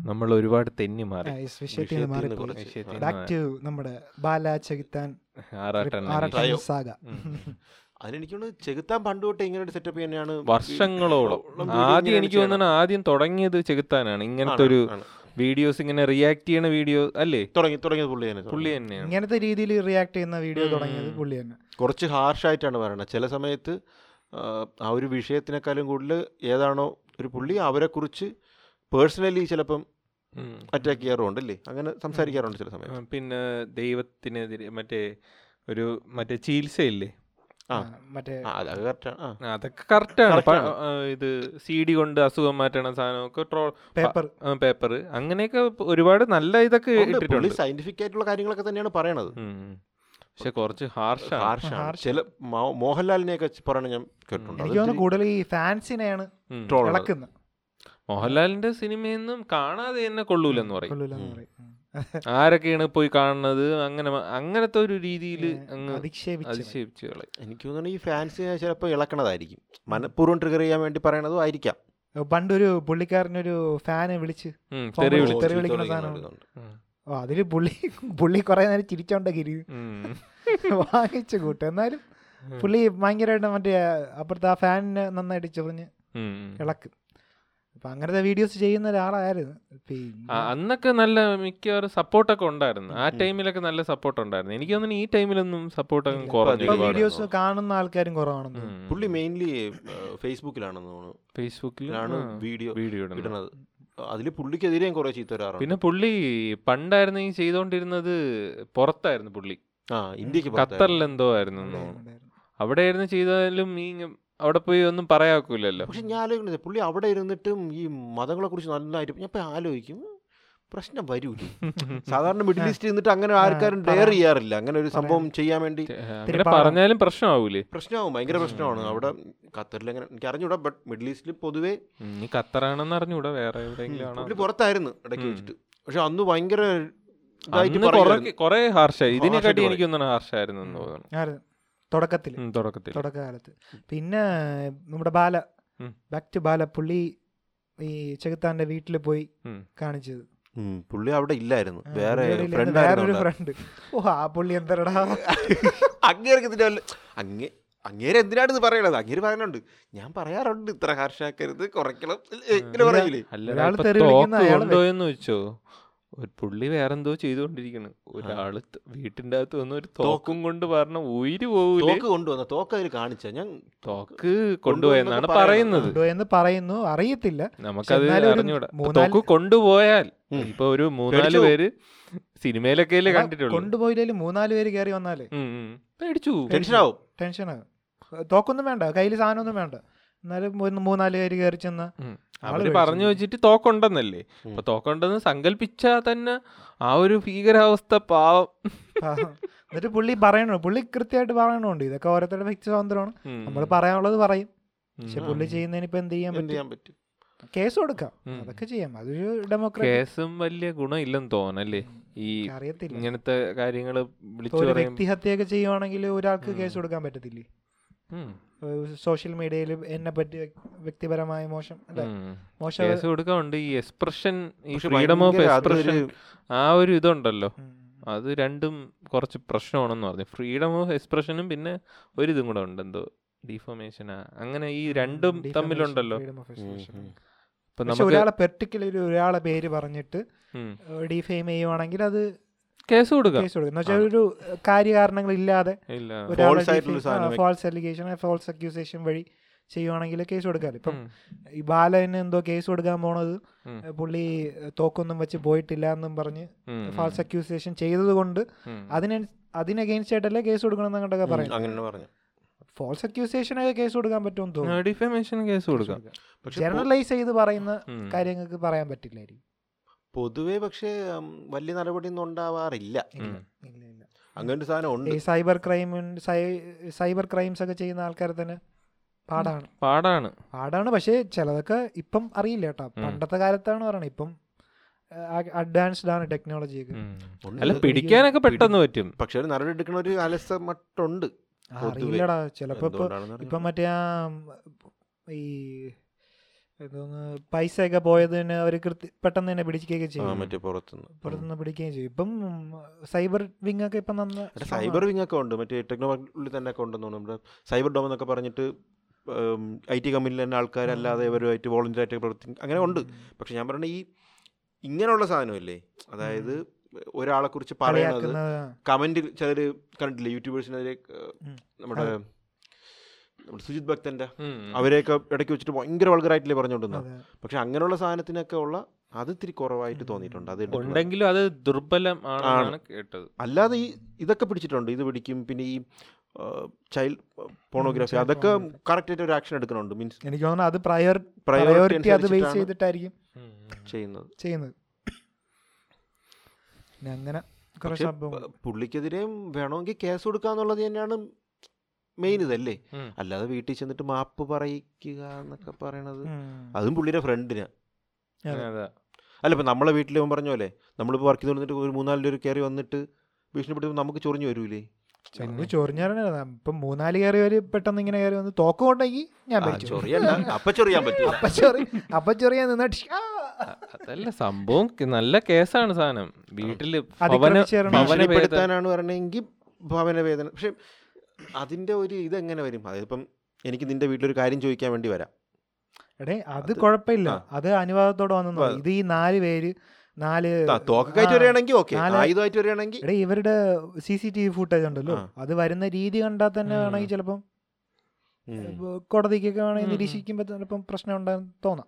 നമ്മൾ ഒരുപാട് തെന്നി മാറി. ബാക്ക് ടു നമ്മുടെ ബാല ചകിത്താൻ. സാഗ. അതിനെനിക്കൊന്ന് ചെകുത്താൻ പണ്ട് തൊട്ട് ഇങ്ങനെ ഒരു സെറ്റപ്പ് തന്നെയാണ്. വർഷങ്ങളോളം. ആദ്യം എനിക്ക് തോന്നുന്ന ആദ്യം തുടങ്ങിയത് ചെകുത്താനാണ്. ഇങ്ങനത്തെ ഒരു വീഡിയോസ് ഇങ്ങനെ റിയാക്ട് ചെയ്യുന്ന വീഡിയോ അല്ലേ? തുടങ്ങി തുടങ്ങിയത് പുള്ളി തന്നെ. പുള്ളി തന്നെ ഇങ്ങനത്തെ രീതിയിൽ റിയാക്ട് ചെയ്യുന്ന വീഡിയോ. തുടങ്ങിയത് പുള്ളി തന്നെ. കുറച്ച് ഹാർഷായിട്ടാണ് പറയുന്നത് ചില സമയത്ത് ആ, ഒരു വിഷയത്തിനേക്കാളും കൂടുതൽ ഏതാണോ ഒരു പുള്ളി അവരെക്കുറിച്ച് പേഴ്സണലി ചിലപ്പം. അറ്റാക്ക് ചെയ്യാറുണ്ട് അല്ലേ അങ്ങനെ സംസാരിക്കാറുണ്ട് ചില സമയം സമയത്ത് പിന്നെ ദൈവത്തിനെതിരെ മറ്റേ ഒരു മറ്റേ ചികിത്സയില്ലേ? അതൊക്കെ കറക്റ്റാണ് ആണ്. ഇത് സി ഡി കൊണ്ട് അസുഖം മാറ്റണ സാധനമൊക്കെ ട്രോൾ പേപ്പർ പേപ്പർ അങ്ങനെയൊക്കെ ഒരുപാട് നല്ല ഇതൊക്കെ ഇട്ടിട്ടുണ്ട്. സയന്റിഫിക് ആയിട്ടുള്ള കാര്യങ്ങളൊക്കെ തന്നെയാണ് പറയണത്. പക്ഷെ കുറച്ച് ഹാർഷാണ് ഹാർഷാണ് ചില മോഹൻലാലിനെയൊക്കെ പറയണ ഞാൻ കേട്ടിട്ടുണ്ട്. കൂടുതൽ ഈ ഫാൻസിനെയാണ് ഇളക്കുന്നത്. മോഹൻലാലിന്റെ സിനിമയൊന്നും കാണാതെ തന്നെ കൊള്ളൂലെന്ന് പറയും. ആരൊക്കെയാണ് പോയി കാണുന്നത്? അങ്ങനെ അങ്ങനത്തെ ഒരു രീതിയിൽ അധിക്ഷേപിച്ച് എനിക്ക് തോന്നുന്നു ഈ ഫാൻസ് ചിലപ്പോൾ ഇളക്കണതായിരിക്കും. മനഃപൂർവം ട്രിഗർ ചെയ്യാൻ വേണ്ടി പറയണതും ആയിരിക്കാം. പണ്ടൊരു പുള്ളിക്കാരനൊരു ഫാനെ വിളിച്ച് തെറി വിളിക്കുന്ന സാധനം. വിളിക്കുന്നുണ്ട്. ഓ അതിൽ പുള്ളി പുള്ളി കുറെ നേരം ചിരിച്ചോണ്ടെങ്കിൽ വാങ്ങിച്ച കൂട്ടും. എന്നാലും പുള്ളി ഭയങ്കരമായിട്ട് മറ്റേ അപ്പുറത്തെ ആ ഫാനിനെ നന്നായിട്ട് ചൊറിഞ്ഞ് ഇളക്കും. അപ്പൊ അങ്ങനത്തെ വീഡിയോസ് ചെയ്യുന്ന ഒരാളായിരുന്നു. അന്നൊക്കെ നല്ല മിക്കവാറും സപ്പോർട്ടൊക്കെ ഉണ്ടായിരുന്നു. ആ ടൈമിലൊക്കെ നല്ല സപ്പോർട്ട് ഉണ്ടായിരുന്നു. എനിക്ക് തോന്നുന്നു ഈ ടൈമിലൊന്നും സപ്പോർട്ട് വീഡിയോസ് കാണുന്ന ആൾക്കാരും കുറവാണെന്ന്. പുള്ളി മെയിൻലി ഫേസ്ബുക്കിലാണെന്ന് തോന്നുന്നു. ഫേസ്ബുക്കിലാണ് വീഡിയോ വീഡിയോ ഇടുന്നത്. അതിൽ അതിൽ പുള്ളിക്കെതിരെയും കുറെ ചീത്ത വരാറുണ്ട്. പിന്നെ പുള്ളി പണ്ടായിരുന്നു ഈ ചെയ്തോണ്ടിരുന്നത് പുറത്തായിരുന്നു പുള്ളി. ആ ഇന്ത്യയ്ക്ക് ഖത്തറിലെന്തോ ആയിരുന്നു അവിടെയായിരുന്നു അവിടെ ആയിരുന്നു ചെയ്താലും ഈ അവിടെ പോയി ഒന്നും പറയാക്കൂലല്ലോ. പക്ഷെ ഞാൻ ആലോചിക്കുന്നത് പുള്ളി അവിടെ ഇരുന്നിട്ടും ഈ മതങ്ങളെ കുറിച്ച് നന്നായിട്ട് ഞാൻ ഇപ്പൊ ആലോചിക്കും. പ്രശ്നം വരൂല? സാധാരണ മിഡിൽ ഈസ്റ്റ് ഇരുന്നിട്ട് അങ്ങനെ ആൾക്കാരും ഡെയർ ചെയ്യാറില്ല. അങ്ങനെ ഒരു സംഭവം ചെയ്യാൻ വേണ്ടി. പറഞ്ഞാലും പ്രശ്നമാവൂലേ? പ്രശ്നമാവും. ഭയങ്കര പ്രശ്നമാണ്. അവിടെ ഖത്തറിൽ അങ്ങനെ എനിക്ക് അറിഞ്ഞൂടാ ബട്ട് മിഡിൽ ഈസ്റ്റിൽ പൊതുവേ ഈ ഖത്തറാണെന്ന് അറിഞ്ഞൂടാ വേറെ എവിടെയെങ്കിലും പുറത്തായിരുന്നു ഇടയ്ക്ക് വെച്ചിട്ട്. പക്ഷെ അന്ന് ഭയങ്കര ഹാർഷായി ഇതിനെക്കാട്ടി എനിക്കൊന്നാണ് ഹാർഷായിരുന്നു എന്ന് തോന്നുന്നു? തുടക്കത്തിൽ. തുടക്കത്തിൽ. തുടക്കകാലത്ത്. പിന്നെ നമ്മുടെ ബാല. ബാക്ക് ടു ബാല പുള്ളി ഈ ചെകുത്താന്റെ വീട്ടിൽ പോയി. കാണിച്ചത്. പുള്ളി അവിടെ ഇല്ലായിരുന്നു. വേറെ ഫ്രണ്ട് വേറൊരു ഫ്രണ്ട് ഓ ആ പുള്ളി എന്തരടാ? അങ്ങേർക്ക് ഇതിന്റെ അങ്ങേ അങ്ങേര് എന്തിനാണ് ഇത് പറയണത്? അങ്ങേര് പറയുന്നുണ്ട് ഞാൻ പറയാറുണ്ട് ഇത്ര ഹാർഷാക്കരുത് കുറയ്ക്കണം. ഇങ്ങനെ പറയില്ലേ? കൊണ്ടുപോയെന്ന് വെച്ചോ ഒരു പുള്ളി വേറെന്തോ ചെയ്തുകൊണ്ടിരിക്കണ്. ഒരാൾ വീട്ടിന്റെ അകത്ത് വന്ന് ഒരു തോക്കും. കൊണ്ട് പറഞ്ഞ ഉയിര് പോകും തോക്ക് കൊണ്ടുവന്ന? തോക്ക് അതിൽ കാണിച്ച? ഞാൻ തോക്ക് കൊണ്ടുപോയെന്നാണ്. പറയുന്നത്. എന്ന് പറയുന്നു. അറിയത്തില്ല. നമുക്കത് അറിഞ്ഞൂടാ. തോക്ക് കൊണ്ടുപോയാൽ. ഇപ്പൊ ഒരു മൂന്നാൽ പേര് സിനിമയിലൊക്കെ കണ്ടിട്ടുള്ളൂ. കൊണ്ടുപോയില്ലേലും മൂന്നാൽ പേര് കയറി വന്നാലേ. പേടിച്ചു ടെൻഷനാവും. ടെൻഷനാകും തോക്കൊന്നും വേണ്ട. കയ്യിൽ സാധനമൊന്നും വേണ്ട. എന്നാലും മൂന്നാൽ പേര് കയറി ചെന്ന അവർ പറഞ്ഞു വെച്ചിട്ട് തോക്കുണ്ടെന്നല്ലേ. അപ്പൊ തോക്കുണ്ടെന്ന് സങ്കല്പിച്ചാ തന്നെ ആ ഒരു ഭീകരാവസ്ഥ പാവം. എന്നിട്ട് പുള്ളി പറയണു പുള്ളി കൃത്യമായിട്ട് പറയണുണ്ട്. ഇതൊക്കെ ഓരോരുത്തരുടെ വ്യക്തി സ്വാതന്ത്ര്യമാണ്. നമ്മൾ പറയാനുള്ളത് പറയും. പക്ഷെ. പുള്ളി ചെയ്യുന്നതിന് ഇപ്പൊ എന്ത് ചെയ്യാൻ പറ്റും? കേസ് കൊടുക്കാം. അതൊക്കെ ചെയ്യാം. അതൊരു ഡെമോക്രാറ്റ് കേസും വലിയ ഗുണമില്ലെന്ന് തോന്നല്ലേ ഈ അറിയത്തില്ല ഇങ്ങനത്തെ കാര്യങ്ങൾ വ്യക്തിഹത്യ വിളിച്ചു വ്യക്തിഹത്യയൊക്കെ ചെയ്യുവാണെങ്കിൽ ഒരാൾക്ക് കേസ് കൊടുക്കാൻ പറ്റത്തില്ലേ. സോഷ്യൽ മീഡിയയിൽ എന്നെ പറ്റി വ്യക്- വ്യക്തിപരമായ മോശം. മോശം കൊടുക്കാറുണ്ട് ഈ എക്സ്പ്രഷൻ ഈ ഫ്രീഡം ഓഫ് എക്സ്പ്രഷൻ ആ ഒരു ഇതുണ്ടല്ലോ. അത് രണ്ടും കുറച്ച് പ്രശ്നമാണെന്ന് പറഞ്ഞു. ഫ്രീഡം ഓഫ് എക്സ്പ്രഷനും പിന്നെ ഒരു ഇതും കൂടെ ഉണ്ട്. എന്തോ ഡിഫോമേഷനാ അങ്ങനെ ഈ രണ്ടും തമ്മിലുണ്ടല്ലോ. ഒരാളെ പെർട്ടിക്കുലർ ഒരാളെ പേര് പറഞ്ഞിട്ട്. ഡിഫെയിം ചെയ്യുവാണെങ്കിൽ അത് കേസ് കൊടുക്കാം കേസ് കൊടുക്കും എന്ന് വെച്ചാൽ ഒരു കാര്യകാരണങ്ങൾ ഇല്ലാതെ ഫാൾസ് അലിഗേഷൻ ഫോൾസ് അക്യൂസേഷൻ വഴി ചെയ്യുവാണെങ്കിൽ കേസ് കൊടുക്കാമല്ലോ. ഇപ്പം ഈ ബാലന് എന്തോ കേസ് കൊടുക്കാൻ പോണത് പുള്ളി തോക്കൊന്നും വെച്ച് പോയിട്ടില്ല എന്നും പറഞ്ഞ് ഫാൾസ് അക്യൂസേഷൻ ചെയ്തത് കൊണ്ട്. അതിന് അതിനഗെയിൻസ്റ്റ് ആയിട്ടല്ലേ കേസ് കൊടുക്കണം എന്നൊക്കെ പറയും ഫോൾസ് പറഞ്ഞു. ഒക്കെ അക്യൂസേഷനൊക്കെ കേസ് കൊടുക്കാൻ പറ്റുമെന്ന് തോന്നുന്നു. കേസ് കൊടുക്കാം. പക്ഷെ ജനറലൈസ് ചെയ്ത് പറയുന്ന കാര്യങ്ങൾക്ക് പറയാൻ പറ്റില്ലായിരിക്കും. പൊതുവെ പക്ഷേ വലിയ നടപടിയൊന്നും ഉണ്ടാവാറില്ല. ഇല്ല ഉം. ഇല്ല ഇല്ല അങ്ങനെ ഒരു സാധനം ഉണ്ട്. ഈ സൈബർ ക്രൈം സൈബർ ക്രൈംസ് ഒക്കെ ചെയ്യുന്ന ആൾക്കാർ തന്നെ പാടാണ്. പാടാണ്. പാടാണ്. പക്ഷേ ചിലതൊക്കെ ഇപ്പം അറിയില്ല കേട്ടോ. പണ്ടത്തെ കാലത്താണ് പറയണത്. ഇപ്പം അഡ്വാൻസ്ഡ് ആണ് ടെക്നോളജി. അല്ല പിടിക്കാനൊക്കെ പെട്ടെന്ന് പറ്റും. പക്ഷെ ഒരു നടപടി എടുക്കണ ഒരു അലസ മട്ടുണ്ട്. അറിയില്ലടാ. ചിലപ്പോ ഇപ്പൊ മറ്റേ ഈ എന്തോന്ന് പൈസ ഒക്കെ പോയതിന് അവർ കൃത്യ പെട്ടെന്ന് തന്നെ പിടിക്കുകയൊക്കെ ചെയ്യും. മറ്റേ പുറത്തുനിന്ന്. പുറത്തുനിന്ന് പിടിക്കുകയും ചെയ്യും. ഇപ്പം സൈബർ വിങ് ഒക്കെ ഇപ്പം നന്ന സൈബർ വിങ് ഒക്കെ ഉണ്ട്. മറ്റേ ടെക്നോളജിയിൽ തന്നെ ഒക്കെ ഉണ്ടെന്ന് തോന്നുന്നു. സൈബർ ഡോം എന്നൊക്കെ പറഞ്ഞിട്ട് ഐ ടി കമ്പനിയിൽ തന്നെ ആൾക്കാരല്ലാതെ ഇവരുമായിട്ട് വോളണ്ടിയർ ആയിട്ട് പ്രവർത്തിക്കും അങ്ങനെ ഉണ്ട്. പക്ഷെ ഞാൻ പറഞ്ഞ ഈ ഇങ്ങനെയുള്ള സാധനമല്ലേ? അതായത് ഒരാളെ കുറിച്ച് പറയുന്നത് കമന്റ് കമന്റിൽ ചിലർ കണ്ടിട്ടില്ലേ? യൂട്യൂബേഴ്സിനെതിരെ നമ്മുടെ നമ്മുടെ സുജിത് ഭക്തന്റെ ഉം. അവരെയൊക്കെ ഇടയ്ക്ക് വെച്ചിട്ട് ഭയങ്കര വൾഗറായിട്ടില്ലേ പറഞ്ഞുകൊണ്ടിരുന്നത്. പക്ഷെ അങ്ങനെയുള്ള സാധനത്തിനൊക്കെ ഉള്ള അത് ഇത്തിരി കുറവായിട്ട് തോന്നിയിട്ടുണ്ട്. അത് ഉണ്ടെങ്കിലും അത് ദുർബലം ആണെന്നാണ് കേട്ടത്. അല്ലാതെ ഈ ഇതൊക്കെ പിടിച്ചിട്ടുണ്ട്. ഇത് പിടിക്കും. പിന്നെ ഈ ചൈൽഡ് പോണോഗ്രാഫി അതൊക്കെ. കറക്റ്റ് ആയിട്ട് ഒരു ആക്ഷൻ എടുക്കുന്നുണ്ട്. മീൻസ് എനിക്ക് തോന്നുന്നു അത് പ്രയോർ പ്രയോറിറ്റി അത് ബേസ് ചെയ്തിട്ടായിരിക്കും ചെയ്യുന്നത്. ചെയ്യുന്നത്. അങ്ങനെ പുള്ളിക്കെതിരെയും വേണമെങ്കിൽ കേസ് കൊടുക്കാന്നുള്ളത് തന്നെയാണ് മെയിൻ ഇതല്ലേ. അല്ലാതെ വീട്ടിൽ ചെന്നിട്ട് മാപ്പ് പറയിക്കുക എന്നൊക്കെ പറയണത്. അതും പുള്ളിയുടെ ഫ്രണ്ടിന്. അല്ല ഇപ്പം നമ്മളെ വീട്ടിൽ ഇവൻ പറഞ്ഞോലെ നമ്മളിപ്പോൾ വർക്ക് ചെയ്ത് വന്നിട്ട് ഒരു മൂന്നാൽ പേര് കയറി വന്നിട്ട് ഭീഷണിപ്പെടുത്തി നമുക്ക് ചൊറിഞ്ഞു വരൂലേ? ചൊറിഞ്ഞാലാണ് ഇപ്പം മൂന്നാൽ കയറി വരെ പെട്ടെന്ന് ഇങ്ങനെ കയറി വന്ന് തോക്ക് കൊണ്ടെങ്കിൽ ഞാൻ അപ്പൊ ചൊറിയാൻ പറ്റും. അപ്പൊ ചൊറി അപ്പൊ ചൊറിയാൻ നിന്നിട്ട് അതല്ല സംഭവം നല്ല കേസാണ് സാധനം. വീട്ടിൽ ഭവന അതിക്രമിച്ചേരണം. ഭവന വേദന ഭീഷണിപ്പെടുത്താനാണ് പറയണമെങ്കിൽ ഭവന വേദന പക്ഷെ അതിന്റെ ഒരു ഇതെങ്ങനെ വരും അതിപ്പം എനിക്ക് നിന്റെ വീട്ടിലൊരു കാര്യം ചോദിക്കാൻ വേണ്ടി വരാം എടേ അത് കുഴപ്പമില്ല അത് അനുവാദത്തോടെ വന്നു. ഇത് ഈ നാല് പേര് നാല് വരികയാണെങ്കിൽ ഓക്കെ ആയുധമായിട്ട് വരികയാണെങ്കിൽ എടേ ഇവരുടെ C C T V footage ഉണ്ടല്ലോ അത് വരുന്ന രീതി കണ്ടാൽ തന്നെ. വേണമെങ്കിൽ ചിലപ്പം കോടതിക്കൊക്കെ വേണമെങ്കിൽ നിരീക്ഷിക്കുമ്പോ. നിരീക്ഷിക്കുമ്പോൾ ചിലപ്പം പ്രശ്നം ഉണ്ടാകും തോന്നാം.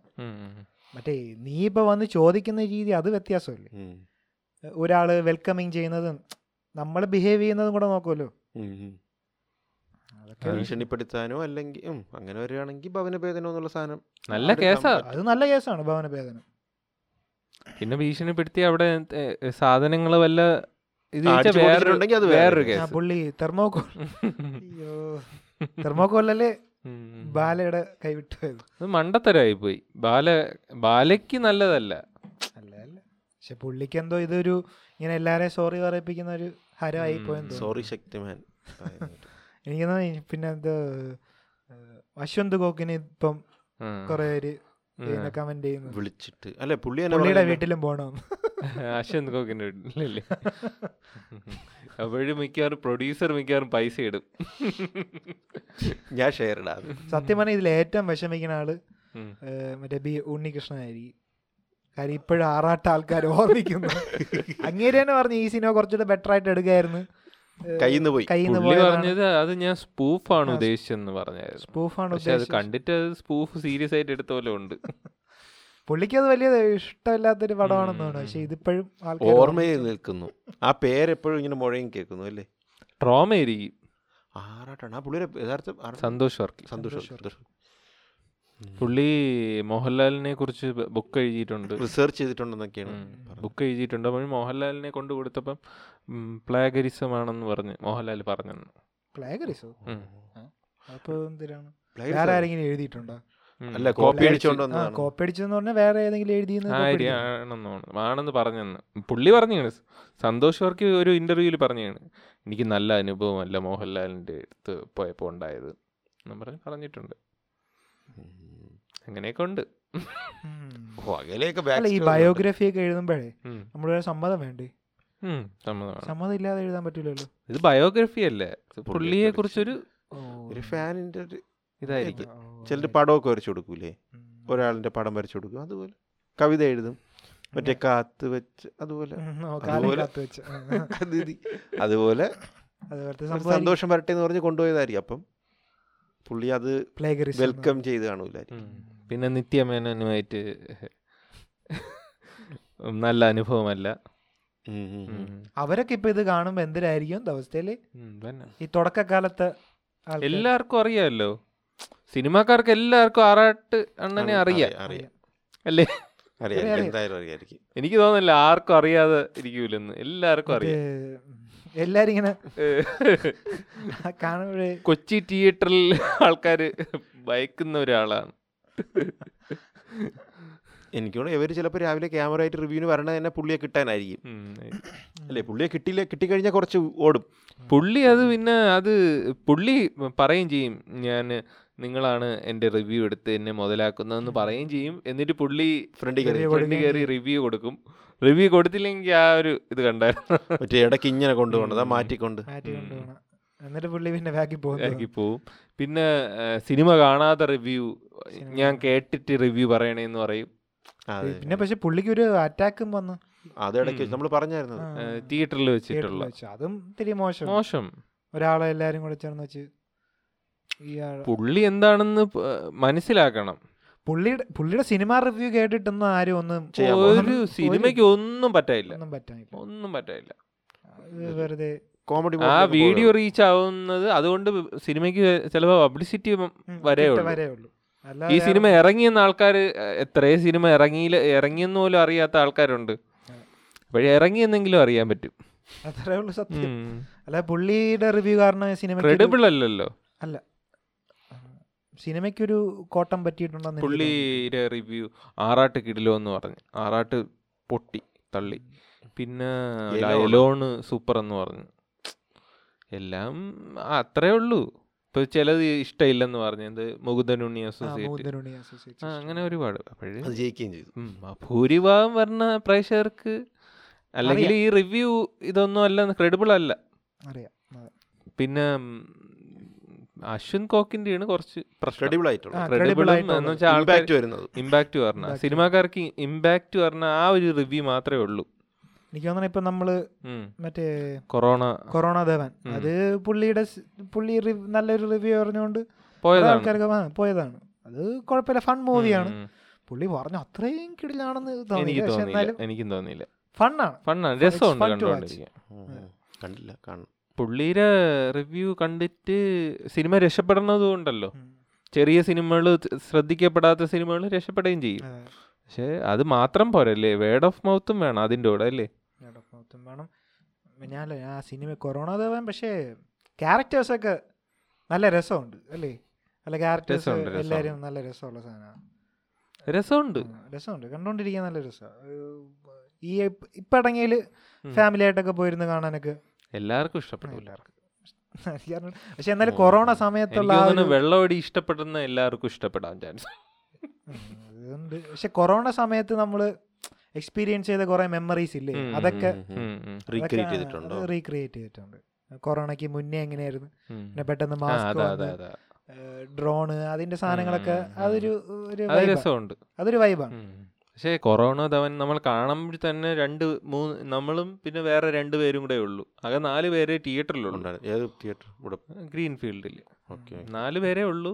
മറ്റേ നീ ഇപ്പൊ വന്ന് ചോദിക്കുന്ന രീതി അത് വ്യത്യാസമല്ലേ. ഒരാൾ വെൽക്കമിങ് ചെയ്യുന്നതും നമ്മൾ ബിഹേവ് ചെയ്യുന്നതും കൂടെ നോക്കുമല്ലോ. അതൊക്കെ ഭീഷണിപ്പെടുത്താനോ അല്ലെങ്കിൽ അങ്ങനെ വരികയാണെങ്കിൽ ഭവനഭേദനോ എന്നുള്ള സാധനം നല്ല കേസാണ് കേസാ. അത് നല്ല കേസാണ് ഭവന ഭേദനം പിന്നെ ഭീഷണിപ്പെടുത്തി അവിടെ സാധനങ്ങൾ വല്ല ഇത് അത് വേറെ വേറൊരു ആ കേസ്. പുള്ളി തെർമോകോൾ അയ്യോ. തെർമോകോളല്ലേ. ബാലയുടെ കൈവിട്ടു പോയത്. അത് മണ്ടത്തരമായി പോയി ബാല ബാലയ്ക്ക് നല്ലതല്ല. അല്ല അല്ല. പക്ഷെ പുള്ളിക്ക് എന്തോ ഇതൊരു ഇങ്ങനെ എല്ലാരെയും സോറി പറയിപ്പിക്കുന്ന ഒരു ഹരമായി പോയെന്തോ സോറി ശക്തിമാൻ. എനിക്ക് പിന്നെ ഇത് അശ്വന്ത് ഗോക്കിന് ഇപ്പം കൊറേ പേര് കമന്റ് ചെയ്യുന്നു വിളിച്ചിട്ട്. അല്ലെ പുള്ളി പുള്ളിയുടെ വീട്ടിലും പോണം. അശ്വന്ത് കോക്കിന്റെ വീട്ടിലല്ലേ? അപ്പോഴും മിക്കവാറും പ്രൊഡ്യൂസർ മിക്കവാറും പൈസ ഇടും. ഞാൻ ഷെയർ ഇടാ. സത്യം പറഞ്ഞാൽ ഇതിൽ ഏറ്റവും വിഷമിക്കുന്ന ആൾ മറ്റേ ബി ഉണ്ണികൃഷ്ണനായിരിക്കും കാര്യം ഇപ്പോഴും ആറാട്ട ആൾക്കാർ ഓർമ്മിക്കുന്നു. അങ്ങേര് തന്നെ പറഞ്ഞു ഈ സിനിമ കുറച്ചുകൂടെ ബെറ്റർ ആയിട്ട് എടുക്കായിരുന്നു. കയ്യിന്ന് പോയി. കയ്യിൽ പുള്ളി പറഞ്ഞത് അത് ഞാൻ സ്പൂഫാണ് ഉദ്ദേശിച്ചെന്ന് പറഞ്ഞായിരുന്നു. സ്പൂഫാണ് പക്ഷെ അത് കണ്ടിട്ട് അത് സ്പൂഫ് സീരിയസ് ആയിട്ട് എടുത്ത പോലെ ഉണ്ട്. പുള്ളിക്ക് അത് വലിയ ഇഷ്ടമില്ലാത്തൊരു പടമാണെന്ന് തോന്നുന്നു പക്ഷെ ഇതിപ്പോഴും ഓർമ്മയിൽ നിൽക്കുന്നു. ആ പേരെപ്പോഴും ഇങ്ങനെ മുഴയും കേൾക്കുന്നു അല്ലേ? ട്രോമ ആയിരിക്കും. ആറാട്ടാണ്. ആ പുള്ളിയുടെ യഥാർത്ഥ? സന്തോഷ് വർക്കി. സന്തോഷം സന്തോഷ് സന്തോഷം പുള്ളി മോഹൻലാലിനെ കുറിച്ച് ബുക്ക് എഴുതിയിട്ടുണ്ട്. റിസർച്ച് ചെയ്തിട്ടുണ്ടെന്നൊക്കെയാണ്. ബുക്ക് എഴുതിയിട്ടുണ്ട്. അപ്പോൾ മോഹൻലാലിനെ കൊണ്ട് കൊടുത്തപ്പം പ്ലാഗരിസം ആണെന്ന് പറഞ്ഞ് മോഹൻലാൽ പറഞ്ഞെന്ന്. പ്ലേഗറിസോ അപ്പോൾ അപ്പൊ എന്തിനാണ്? Players വേറെ ആരെങ്കിലും എഴുതിയിട്ടുണ്ടോ? അല്ല കോപ്പി അടിച്ചോണ്ട് കോപ്പി അടിച്ചെന്ന് പറഞ്ഞാൽ വേറെ ഏതെങ്കിലും എഴുതിയെന്ന്. ആണെന്ന് പറഞ്ഞെന്ന്. പുള്ളി പറഞ്ഞാണ് സന്തോഷ് വർക്ക് ഒരു ഇന്റർവ്യൂവിൽ പറഞ്ഞാണ് എനിക്ക് നല്ല അനുഭവമല്ല മോഹൻലാലിന്റെ അടുത്ത് പോയപ്പോൾ ഉണ്ടായത് എന്ന് പറഞ്ഞ് പറഞ്ഞിട്ടുണ്ട്. അങ്ങനെയൊക്കെ ഉണ്ട്. ഈ ബയോഗ്രഫി ഒക്കെ എഴുതുമ്പോഴേ. നമ്മുടെ സമ്മതം വേണ്ടേ? സമ്മതം ഇല്ലാതെ എഴുതാൻ പറ്റില്ലല്ലോ. ഇത് ബയോഗ്രഫി അല്ലേ? പുള്ളിയെ കുറിച്ചൊരു ഒരു ഫാനിന്റെ ഒരു ഇതായിരിക്കും. ചിലർ പടമൊക്കെ വരച്ചു കൊടുക്കൂലേ? ഒരാളിന്റെ പടം വരച്ചു കൊടുക്കും. അതുപോലെ കവിത എഴുതും. മറ്റേ കാത്ത് വെച്ച് അതുപോലെ. അതുപോലെ- സന്തോഷം വരട്ടെ എന്ന് പറഞ്ഞ് കൊണ്ടുപോയതായിരിക്കും. അപ്പം പുള്ളി അത് വെൽക്കം ചെയ്ത് കാണൂലായിരിക്കും. പിന്നെ നിത്യമേനുമായിട്ട് നല്ല അനുഭവമല്ല. അവരൊക്കെ ഇപ്പൊ ഇത് കാണുമ്പോ എന്തിനായിരിക്കും അവസ്ഥയിൽ. ഈ തുടക്കകാലത്ത് എല്ലാവർക്കും അറിയാമല്ലോ. സിനിമാക്കാർക്ക് എല്ലാവർക്കും ആറാട്ട് അണ്ണനെ അറിയാം. അല്ലേ? എനിക്ക് തോന്നുന്നില്ല ആർക്കും അറിയാതെ ഇരിക്കൂലെന്ന്. എല്ലാവർക്കും അറിയാം. എല്ലാരും ഇങ്ങനെ കാണുമ്പോഴേ കൊച്ചി തിയേറ്ററിൽ ആൾക്കാർ ഭയക്കുന്ന ഒരാളാണ്. എനിക്കോട് ഇവർ ചിലപ്പോൾ രാവിലെ ക്യാമറ ആയിട്ട് റിവ്യൂവിന് വരണത് തന്നെ പുള്ളിയെ കിട്ടാനായിരിക്കും. അല്ലേ? പുള്ളിയെ കിട്ടിയില്ല കിട്ടിക്കഴിഞ്ഞാൽ കുറച്ച് ഓടും. പുള്ളി അത് പിന്നെ അത് പുള്ളി പറയും ചെയ്യും ഞാൻ നിങ്ങളാണ് എന്റെ റിവ്യൂ എടുത്ത് എന്നെ മുതലാക്കുന്നതെന്ന് പറയുകയും ചെയ്യും. എന്നിട്ട് പുള്ളി ഫ്രണ്ടി കയറി. ഫ്രണ്ടി കയറി റിവ്യൂ കൊടുക്കും. റിവ്യൂ കൊടുത്തില്ലെങ്കിൽ ആ ഒരു ഇത് കണ്ടായിരുന്നു. മറ്റേ ഇടയ്ക്ക് ഇങ്ങനെ കൊണ്ടുപോകണത്. മാറ്റിക്കൊണ്ട്. മാറ്റി ഉം. കൊണ്ടുപോകണം എന്നിട്ട് പുള്ളി പിന്നെ ബാക്കി പോകും ബാക്കി പോവും. പിന്നെ സിനിമ കാണാതെ റിവ്യൂ ഞാൻ കേട്ടിട്ട് റിവ്യൂ പറയണേന്ന് പറയും. അതെ പിന്നെ പക്ഷെ പുള്ളിക്ക് ഒരു അറ്റാക്കും വന്നു. അതിടയ്ക്ക് നമ്മൾ പറഞ്ഞായിരുന്നു തിയേറ്ററിൽ വെച്ചിട്ടുള്ള. അതും ഇത്തിരി മോശം. മോശം. ഒരാളെ എല്ലാരും കൂടെ ചേർന്ന് വെച്ച് പുള്ളി എന്താണെന്ന് മനസ്സിലാക്കണം. പുള്ളിയുടെ പുള്ളിയുടെ സിനിമ റിവ്യൂ കേട്ടിട്ടൊന്നും ആരും ഒന്നും ഒരു സിനിമയ്ക്ക് ഒന്നും പറ്റായില്ല ഒന്നും പറ്റാനില്ല. ഒന്നും പറ്റായില്ല വെറുതെ കോമഡി ആ വീഡിയോ റീച്ച് ആവുന്നത് അതുകൊണ്ട് സിനിമയ്ക്ക് ചിലപ്പോൾ പബ്ലിസിറ്റി വരെ ഉള്ളൂ. ഈ സിനിമ ഇറങ്ങിയെന്ന ആൾക്കാർ എത്രയേ സിനിമ ഇറങ്ങിയില്ല ഇറങ്ങിയെന്ന് പോലും അറിയാത്ത ആൾക്കാരുണ്ട്. അപ്പോഴേ ഇറങ്ങിയെന്നെങ്കിലും അറിയാൻ പറ്റും. അത്രേ ഉള്ളൂ സത്യം. അല്ല പുള്ളിയുടെ റിവ്യൂ കാരണം സിനിമ ക്രെഡിബിൾ അല്ലല്ലോ. അല്ല. സിനിമയ്ക്കൊരു കോട്ടം പറ്റിയിട്ടുണ്ടെന്ന് പുള്ളിയുടെ റിവ്യൂ ആറാട്ട് കിടിലോ എന്ന് പറഞ്ഞു. ആറാട്ട് പൊട്ടി തള്ളി. പിന്നെ. എലോണ് സൂപ്പർ എന്ന് പറഞ്ഞു. എല്ലാം അത്രേ ഉള്ളൂ. ഇപ്പൊ ചിലത് ഇഷ്ടമില്ലെന്ന് പറഞ്ഞത് മുകുന്ദനുണ്ണി അസോസിയേറ്റ്. അങ്ങനെ ഒരുപാട്. അപ്പോഴ് ജയിക്കുകയും ചെയ്തു. ഭൂരിഭാഗം വരുന്ന പ്രേക്ഷകർക്ക് അല്ലെങ്കിൽ ഈ റിവ്യൂ ഇതൊന്നും അല്ല ക്രെഡിബിൾ അല്ല. പിന്നെ അശ്വിൻ കോക്കിന്റെ ആണ് കുറച്ച് ക്രെഡിബിൾ ആയിട്ടുള്ളത്. ഇമ്പാക്ട് വരുന്നത്. പറഞ്ഞ Impact. സിനിമാക്കാർക്ക് ഇമ്പാക്ട് പറഞ്ഞ ആ ഒരു റിവ്യൂ മാത്രമേ ഉള്ളൂ. എനിക്ക് തോന്നണ ഇപ്പൊ നമ്മൾ മറ്റേ കൊറോണ. കൊറോണ ദേവൻ. അത് പുള്ളിയുടെ പുള്ളി നല്ലൊരു റിവ്യൂ പറഞ്ഞുകൊണ്ട് പോയതാണ്. ആൾക്കാർക്ക് പോയതാണ്. അത് കുഴപ്പമില്ല ഫൺ മൂവിയാണ്. പുള്ളി പറഞ്ഞ അത്രയും കിടിലാണെന്ന് എനിക്ക് തോന്നിയില്ല ഫണ്ണാണ്. ഫണ്ണാണ്. രസമുണ്ട്. കണ്ടില്ല കാണണം. പുള്ളിയുടെ റിവ്യൂ കണ്ടിട്ട് സിനിമ രക്ഷപ്പെടുന്നതും ഉണ്ടല്ലോ. ചെറിയ സിനിമകൾ ശ്രദ്ധിക്കപ്പെടാത്ത സിനിമകൾ രക്ഷപ്പെടുകയും ചെയ്യും. പക്ഷേ അത് മാത്രം പോരല്ലേ? വേർഡ് ഓഫ് മൗത്തും വേണം അതിന്റെ കൂടെ അല്ലേ? വേണം. ഞാൻ ആ സിനിമ കൊറോണ ദേവൻ പക്ഷേ ക്യാരക്ടേഴ്സൊക്കെ നല്ല രസമുണ്ട് അല്ലേ? നല്ല ക്യാരക്ടേഴ്സ്. എല്ലാവരും നല്ല രസമുള്ള സാധനമാണ്. രസമുണ്ട്. രസമുണ്ട്. കണ്ടോണ്ടിരിക്കാൻ നല്ല രസമാണ് ഈ ഇപ്പം ഇടങ്ങിയിൽ ഫാമിലി ആയിട്ടൊക്കെ പോയിരുന്ന് കാണാനൊക്കെ എല്ലാവർക്കും ഇഷ്ടപ്പെട്ടു. എല്ലാവർക്കും. പക്ഷെ എന്നാലും കൊറോണ സമയത്തുള്ള വെള്ളം വെള്ളമടി ഇഷ്ടപ്പെടുന്ന എല്ലാവർക്കും ഇഷ്ടപ്പെടാൻ ചാൻസ് പക്ഷെ കൊറോണ സമയത്ത് നമ്മൾ എക്സ്പീരിയൻസ് ചെയ്ത കുറെ മെമ്മറീസ് ഇല്ലേ? അതൊക്കെ റീക്രിയേറ്റ് ചെയ്തിട്ടുണ്ട്? റീക്രിയേറ്റ് ചെയ്തിട്ടുണ്ട്. കൊറോണയ്ക്ക് മുന്നേ എങ്ങനെയായിരുന്നു? പിന്നെ പെട്ടെന്ന് മാസ്ക് അതെ അതെ അതെ. ഡ്രോണ് അതിന്റെ സാധനങ്ങളൊക്കെ അതൊരു അത് രസമുണ്ട്. അതൊരു വൈബാണ്. പക്ഷേ കൊറോണ തവൻ നമ്മൾ കാണുമ്പോൾ തന്നെ രണ്ട് മൂന്ന് നമ്മളും പിന്നെ വേറെ രണ്ട് പേരും കൂടെ ഉള്ളൂ. ആകെ നാല് പേരെ തിയേറ്ററിലുള്ളൂ ഗ്രീൻഫീൽഡിൽ ഏത് തിയേറ്റർ ഇവിടെ? ഗ്രീൻ ഫീൽഡിൽ ഓക്കെ. നാല് പേരെ ഉള്ളൂ.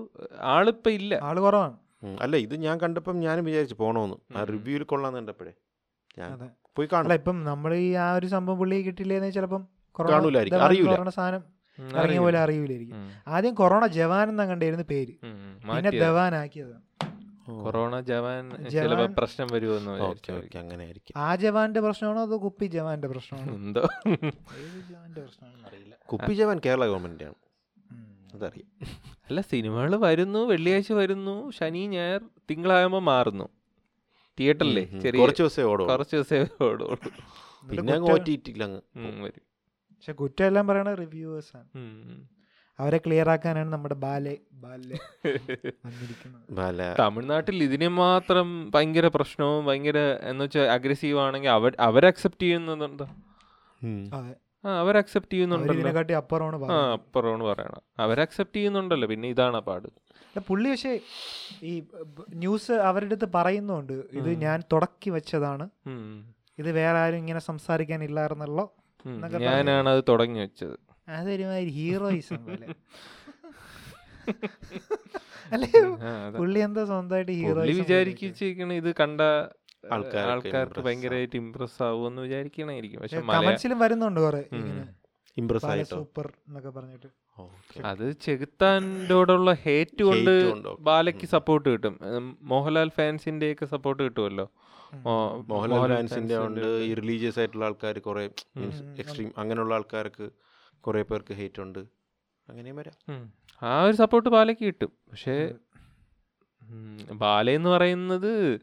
ആളിപ്പോ ഇല്ല. ആൾ കുറവാണ്. അല്ല ഇത് ഞാൻ കണ്ടപ്പം ഞാനും വിചാരിച്ചു പോണോന്ന്. ആ റിവ്യൂയിൽ റിവ്യൂവിൽ കൊള്ളാന്ന് കണ്ടപ്പോഴേ. ഞാൻ പോയി അല്ല കാണാം ഇപ്പം നമ്മൾ ഈ ആ ഒരു സംഭവം പുള്ളി കിട്ടില്ലേന്ന് ചിലപ്പം കൊറോണ. സാധനം ഇറങ്ങിയ പോലെ അറിയൂലായിരിക്കും. ആദ്യം കൊറോണ ജവാൻ എന്നാ കണ്ടായിരുന്നു പേര്. പിന്നെ ധവാൻ ആക്കിയത് കൊറോണ ജവാൻ പ്രശ്നം വരുമെന്ന് അങ്ങനെ ആയിരിക്കും ആ ജവാന്റെ പ്രശ്നമാണോ അതോ കുപ്പി ജവാന്റെ പ്രശ്നമാണോ? എന്തോ? ജവാന്റെ പ്രശ്നമാണെന്ന് അറിയില്ല. കുപ്പി ജവാൻ കേരള ഗവൺമെന്റ് ആണ്. അതറിയാം. അല്ല സിനിമകൾ വരുന്നു വെള്ളിയാഴ്ച വരുന്നു ശനി ഞായർ തിങ്കളാകുമ്പോൾ മാറുന്നു. തിയേറ്ററിലെ. ചെറിയ കുറച്ച് ദിവസമേ ഓടും കുറച്ച് ദിവസമേ ഓടുള്ളൂ. പിന്നെ ഓറ്റിയിട്ടില്ല വരും. പക്ഷെ കുറ്റം എല്ലാം പറയണ റിവ്യൂവേഴ്സ് ആണ്. അവരെ ക്ലിയർ ആക്കാനാണ് നമ്മുടെ ബാലെ ബാലെ തമിഴ്നാട്ടിൽ ഇതിനെ മാത്രം ഭയങ്കര പ്രശ്നവും ഭയങ്കര എന്ന് വെച്ചാൽ അഗ്രസീവ് ആണെങ്കിൽ അവർ അവരെ അക്സെപ്റ്റ് ചെയ്യുന്നത് ഉം. അവർ അക്സെപ്റ്റ് ചെയ്യുന്നുണ്ടല്ലോ. അപ്പുറമാണ് ആ പറയണം അവർ അക്സെപ്റ്റ് ചെയ്യുന്നുണ്ടല്ലോ പിന്നെ ഇതാണ് പാട്. പുള്ളി പക്ഷേ ഈ ന്യൂസ് അവരുടെ അടുത്ത് പറയുന്നുണ്ട് ഇത് ഞാൻ തുടക്കി വെച്ചതാണ്. ഇത് വേറെ ആരും ഇങ്ങനെ സംസാരിക്കാനില്ലായിരുന്നല്ലോ. ഞാനാണ് അത് തുടങ്ങി വെച്ചത്. അതൊരുമാതിരി ഹീറോയിസം പോലെ. അല്ലേ? പുള്ളി എന്താ സ്വന്തമായിട്ട് ഹീറോ വിചാരിച്ചിരിക്കണ ഇത് കണ്ട ആൾക്കാർക്ക് ഭയങ്കരമായിട്ട് ഇമ്പ്രസ് ആവുമെന്ന് വിചാരിക്കണായിരിക്കും. പക്ഷെ കമന്റ്സിലും വരുന്നുണ്ട് കുറെ ഇംപ്രസ് ആയിട്ടോ? സൂപ്പർ എന്നൊക്കെ പറഞ്ഞിട്ട്. ഓക്കെ. അത് ചെകുത്താന്റെ ഹേറ്റ് കൊണ്ട്. ബാലയ്ക്ക് സപ്പോർട്ട് കിട്ടും. മോഹൻലാൽ ഫാൻസിന്റെ ഒക്കെ സപ്പോർട്ട് കിട്ടുമല്ലോ മോഹൻലാൽ ഫാൻസിന്റെ ഫാൻസിന്റെ ഉണ്ട് ഈ റിലീജിയസ് ആയിട്ടുള്ള ആൾക്കാർ കുറെ മീൻസ് എക്സ്ട്രീം അങ്ങനെയുള്ള ആൾക്കാർക്ക് കുറെ പേർക്ക് ഹേറ്റ് ഉണ്ട്. അങ്ങനെയും വരാം. ആ ഒരു സപ്പോർട്ട് ബാലയ്ക്ക് കിട്ടും. പക്ഷേ ഉം, ബാല എന്ന് പറയുന്നത്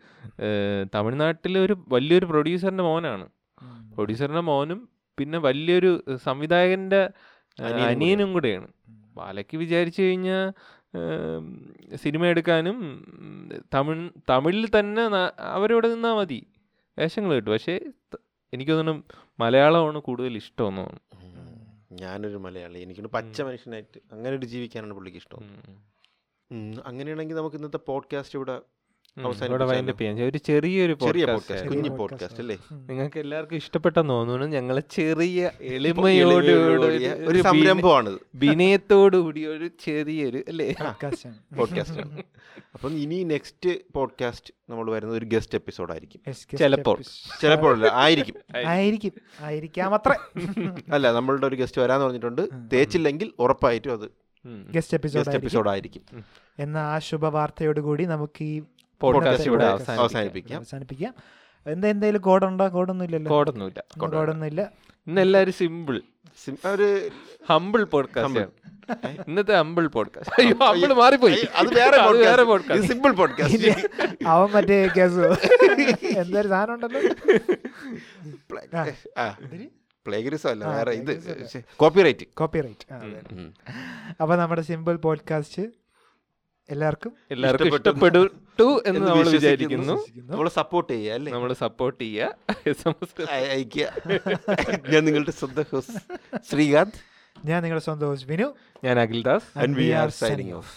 തമിഴ്നാട്ടിലെ ഒരു വലിയൊരു പ്രൊഡ്യൂസറിന്റെ മോനാണ്. പ്രൊഡ്യൂസറിന്റെ മോനും പിന്നെ വലിയൊരു സംവിധായകന്റെ അനിയനും കൂടെ. കൂടെയാണ്. ബാലയ്ക്ക് വിചാരിച്ചു കഴിഞ്ഞാൽ സിനിമ എടുക്കാനും തമിഴ് തമിഴിൽ തന്നെ അവരോട് നിന്നാൽ മതി. വേഷങ്ങൾ കിട്ടും. പക്ഷേ എനിക്ക് തോന്നുന്നു മലയാളമാണ് കൂടുതൽ ഇഷ്ടമെന്ന് തോന്നുന്നു. ഞാനൊരു മലയാളി. എനിക്കൊരു പച്ച. മനുഷ്യനായിട്ട് അങ്ങനെ ഒരു ജീവിക്കാനാണ് പുള്ളിക്ക് ഇഷ്ടം. അങ്ങനെയാണെങ്കിൽ നമുക്ക് ഇന്നത്തെ പോഡ്കാസ്റ്റ് ഇവിടെ ഒരു ചെറിയൊരു പോഡ്കാസ്റ്റ് കുഞ്ഞു പോഡ്കാസ്റ്റ് അല്ലേ. നിങ്ങൾക്ക് എല്ലാവർക്കും ഇഷ്ടപ്പെട്ടെന്ന് തോന്നുന്നു. ഞങ്ങളെ ചെറിയ എളിമയോട് ഒരു സംരംഭമാണിത്. വിനയത്തോടുകൂടി ഒരു ചെറിയൊരു അല്ലേ? പോഡ്കാസ്റ്റ് ആണ്. അപ്പം ഇനി നെക്സ്റ്റ് പോഡ്കാസ്റ്റ് നമ്മൾ വരുന്നത് ഒരു ഗസ്റ്റ് എപ്പിസോഡ് ആയിരിക്കും. ചിലപ്പോൾ. ചിലപ്പോൾ. ചിലപ്പോഴല്ല ആയിരിക്കും. ആയിരിക്കും. ആയിരിക്കാം അത്ര. അല്ല നമ്മളുടെ ഒരു ഗസ്റ്റ് വരാന്ന് പറഞ്ഞിട്ടുണ്ട്. തേച്ചില്ലെങ്കിൽ ഉറപ്പായിട്ടും അത്. ഗസ്റ്റ് എപ്പിസോഡ് എപ്പിസോഡ് ആയിരിക്കും. എന്ന ആ ശുഭവാർത്തയോടുകൂടി നമുക്ക് ഈ പോഡ്കാസ്റ്റ് ഇവിടെ അവസാനിപ്പിക്കാം. അവസാനിപ്പിക്കാം. എന്താ എന്തെങ്കിലും കോഡുണ്ടോ? കോഡൊന്നും ഇല്ലല്ലോ കോടൊന്നുമില്ല കോഡ് കോഡൊന്നും ഇല്ല ഇന്ന് എല്ലാവരും സിമ്പിൾ ഒരു ഹമ്പിൾ പോഡ്കാസ്റ്റ് Humble. ഇന്നത്തെ ഹമ്പിൾ പോഡ്കാസ്റ്റ് അയ്യോ ഹമ്പിൾ മാറിപ്പോയി. അത് വേറെ വേറെ പോഡ്കാസ്റ്റ് സിമ്പിൾ പോഡ്കാസ്റ്റ് അവൻ മറ്റേ കേസ് എന്തൊരു സാധനം ഉണ്ടല്ലോ. പ്ലേഗറിസം അല്ല വേറെ ഇത് കോപ്പിറൈറ്റ് കോപ്പിറൈറ്റ് അപ്പൊ നമ്മുടെ സിമ്പിൾ പോഡ്കാസ്റ്റ് എല്ലാവർക്കും എല്ലാവർക്കും ഇഷ്ടപ്പെട്ടു. എന്ന് നമ്മൾ വിചാരിക്കുന്നു. നമ്മൾ സപ്പോർട്ട് ചെയ്യുക അല്ലേ? നമ്മൾ സപ്പോർട്ട് ചെയ്യുക. അയക്കുക ഞാൻ നിങ്ങളുടെ സ്വന്തം ഹോസ്റ്റ് ശ്രീകാന്ത്. ഞാൻ നിങ്ങളുടെ സ്വന്തം ഹോസ് വിനു. ഞാൻ Akhildas. And we are signing off.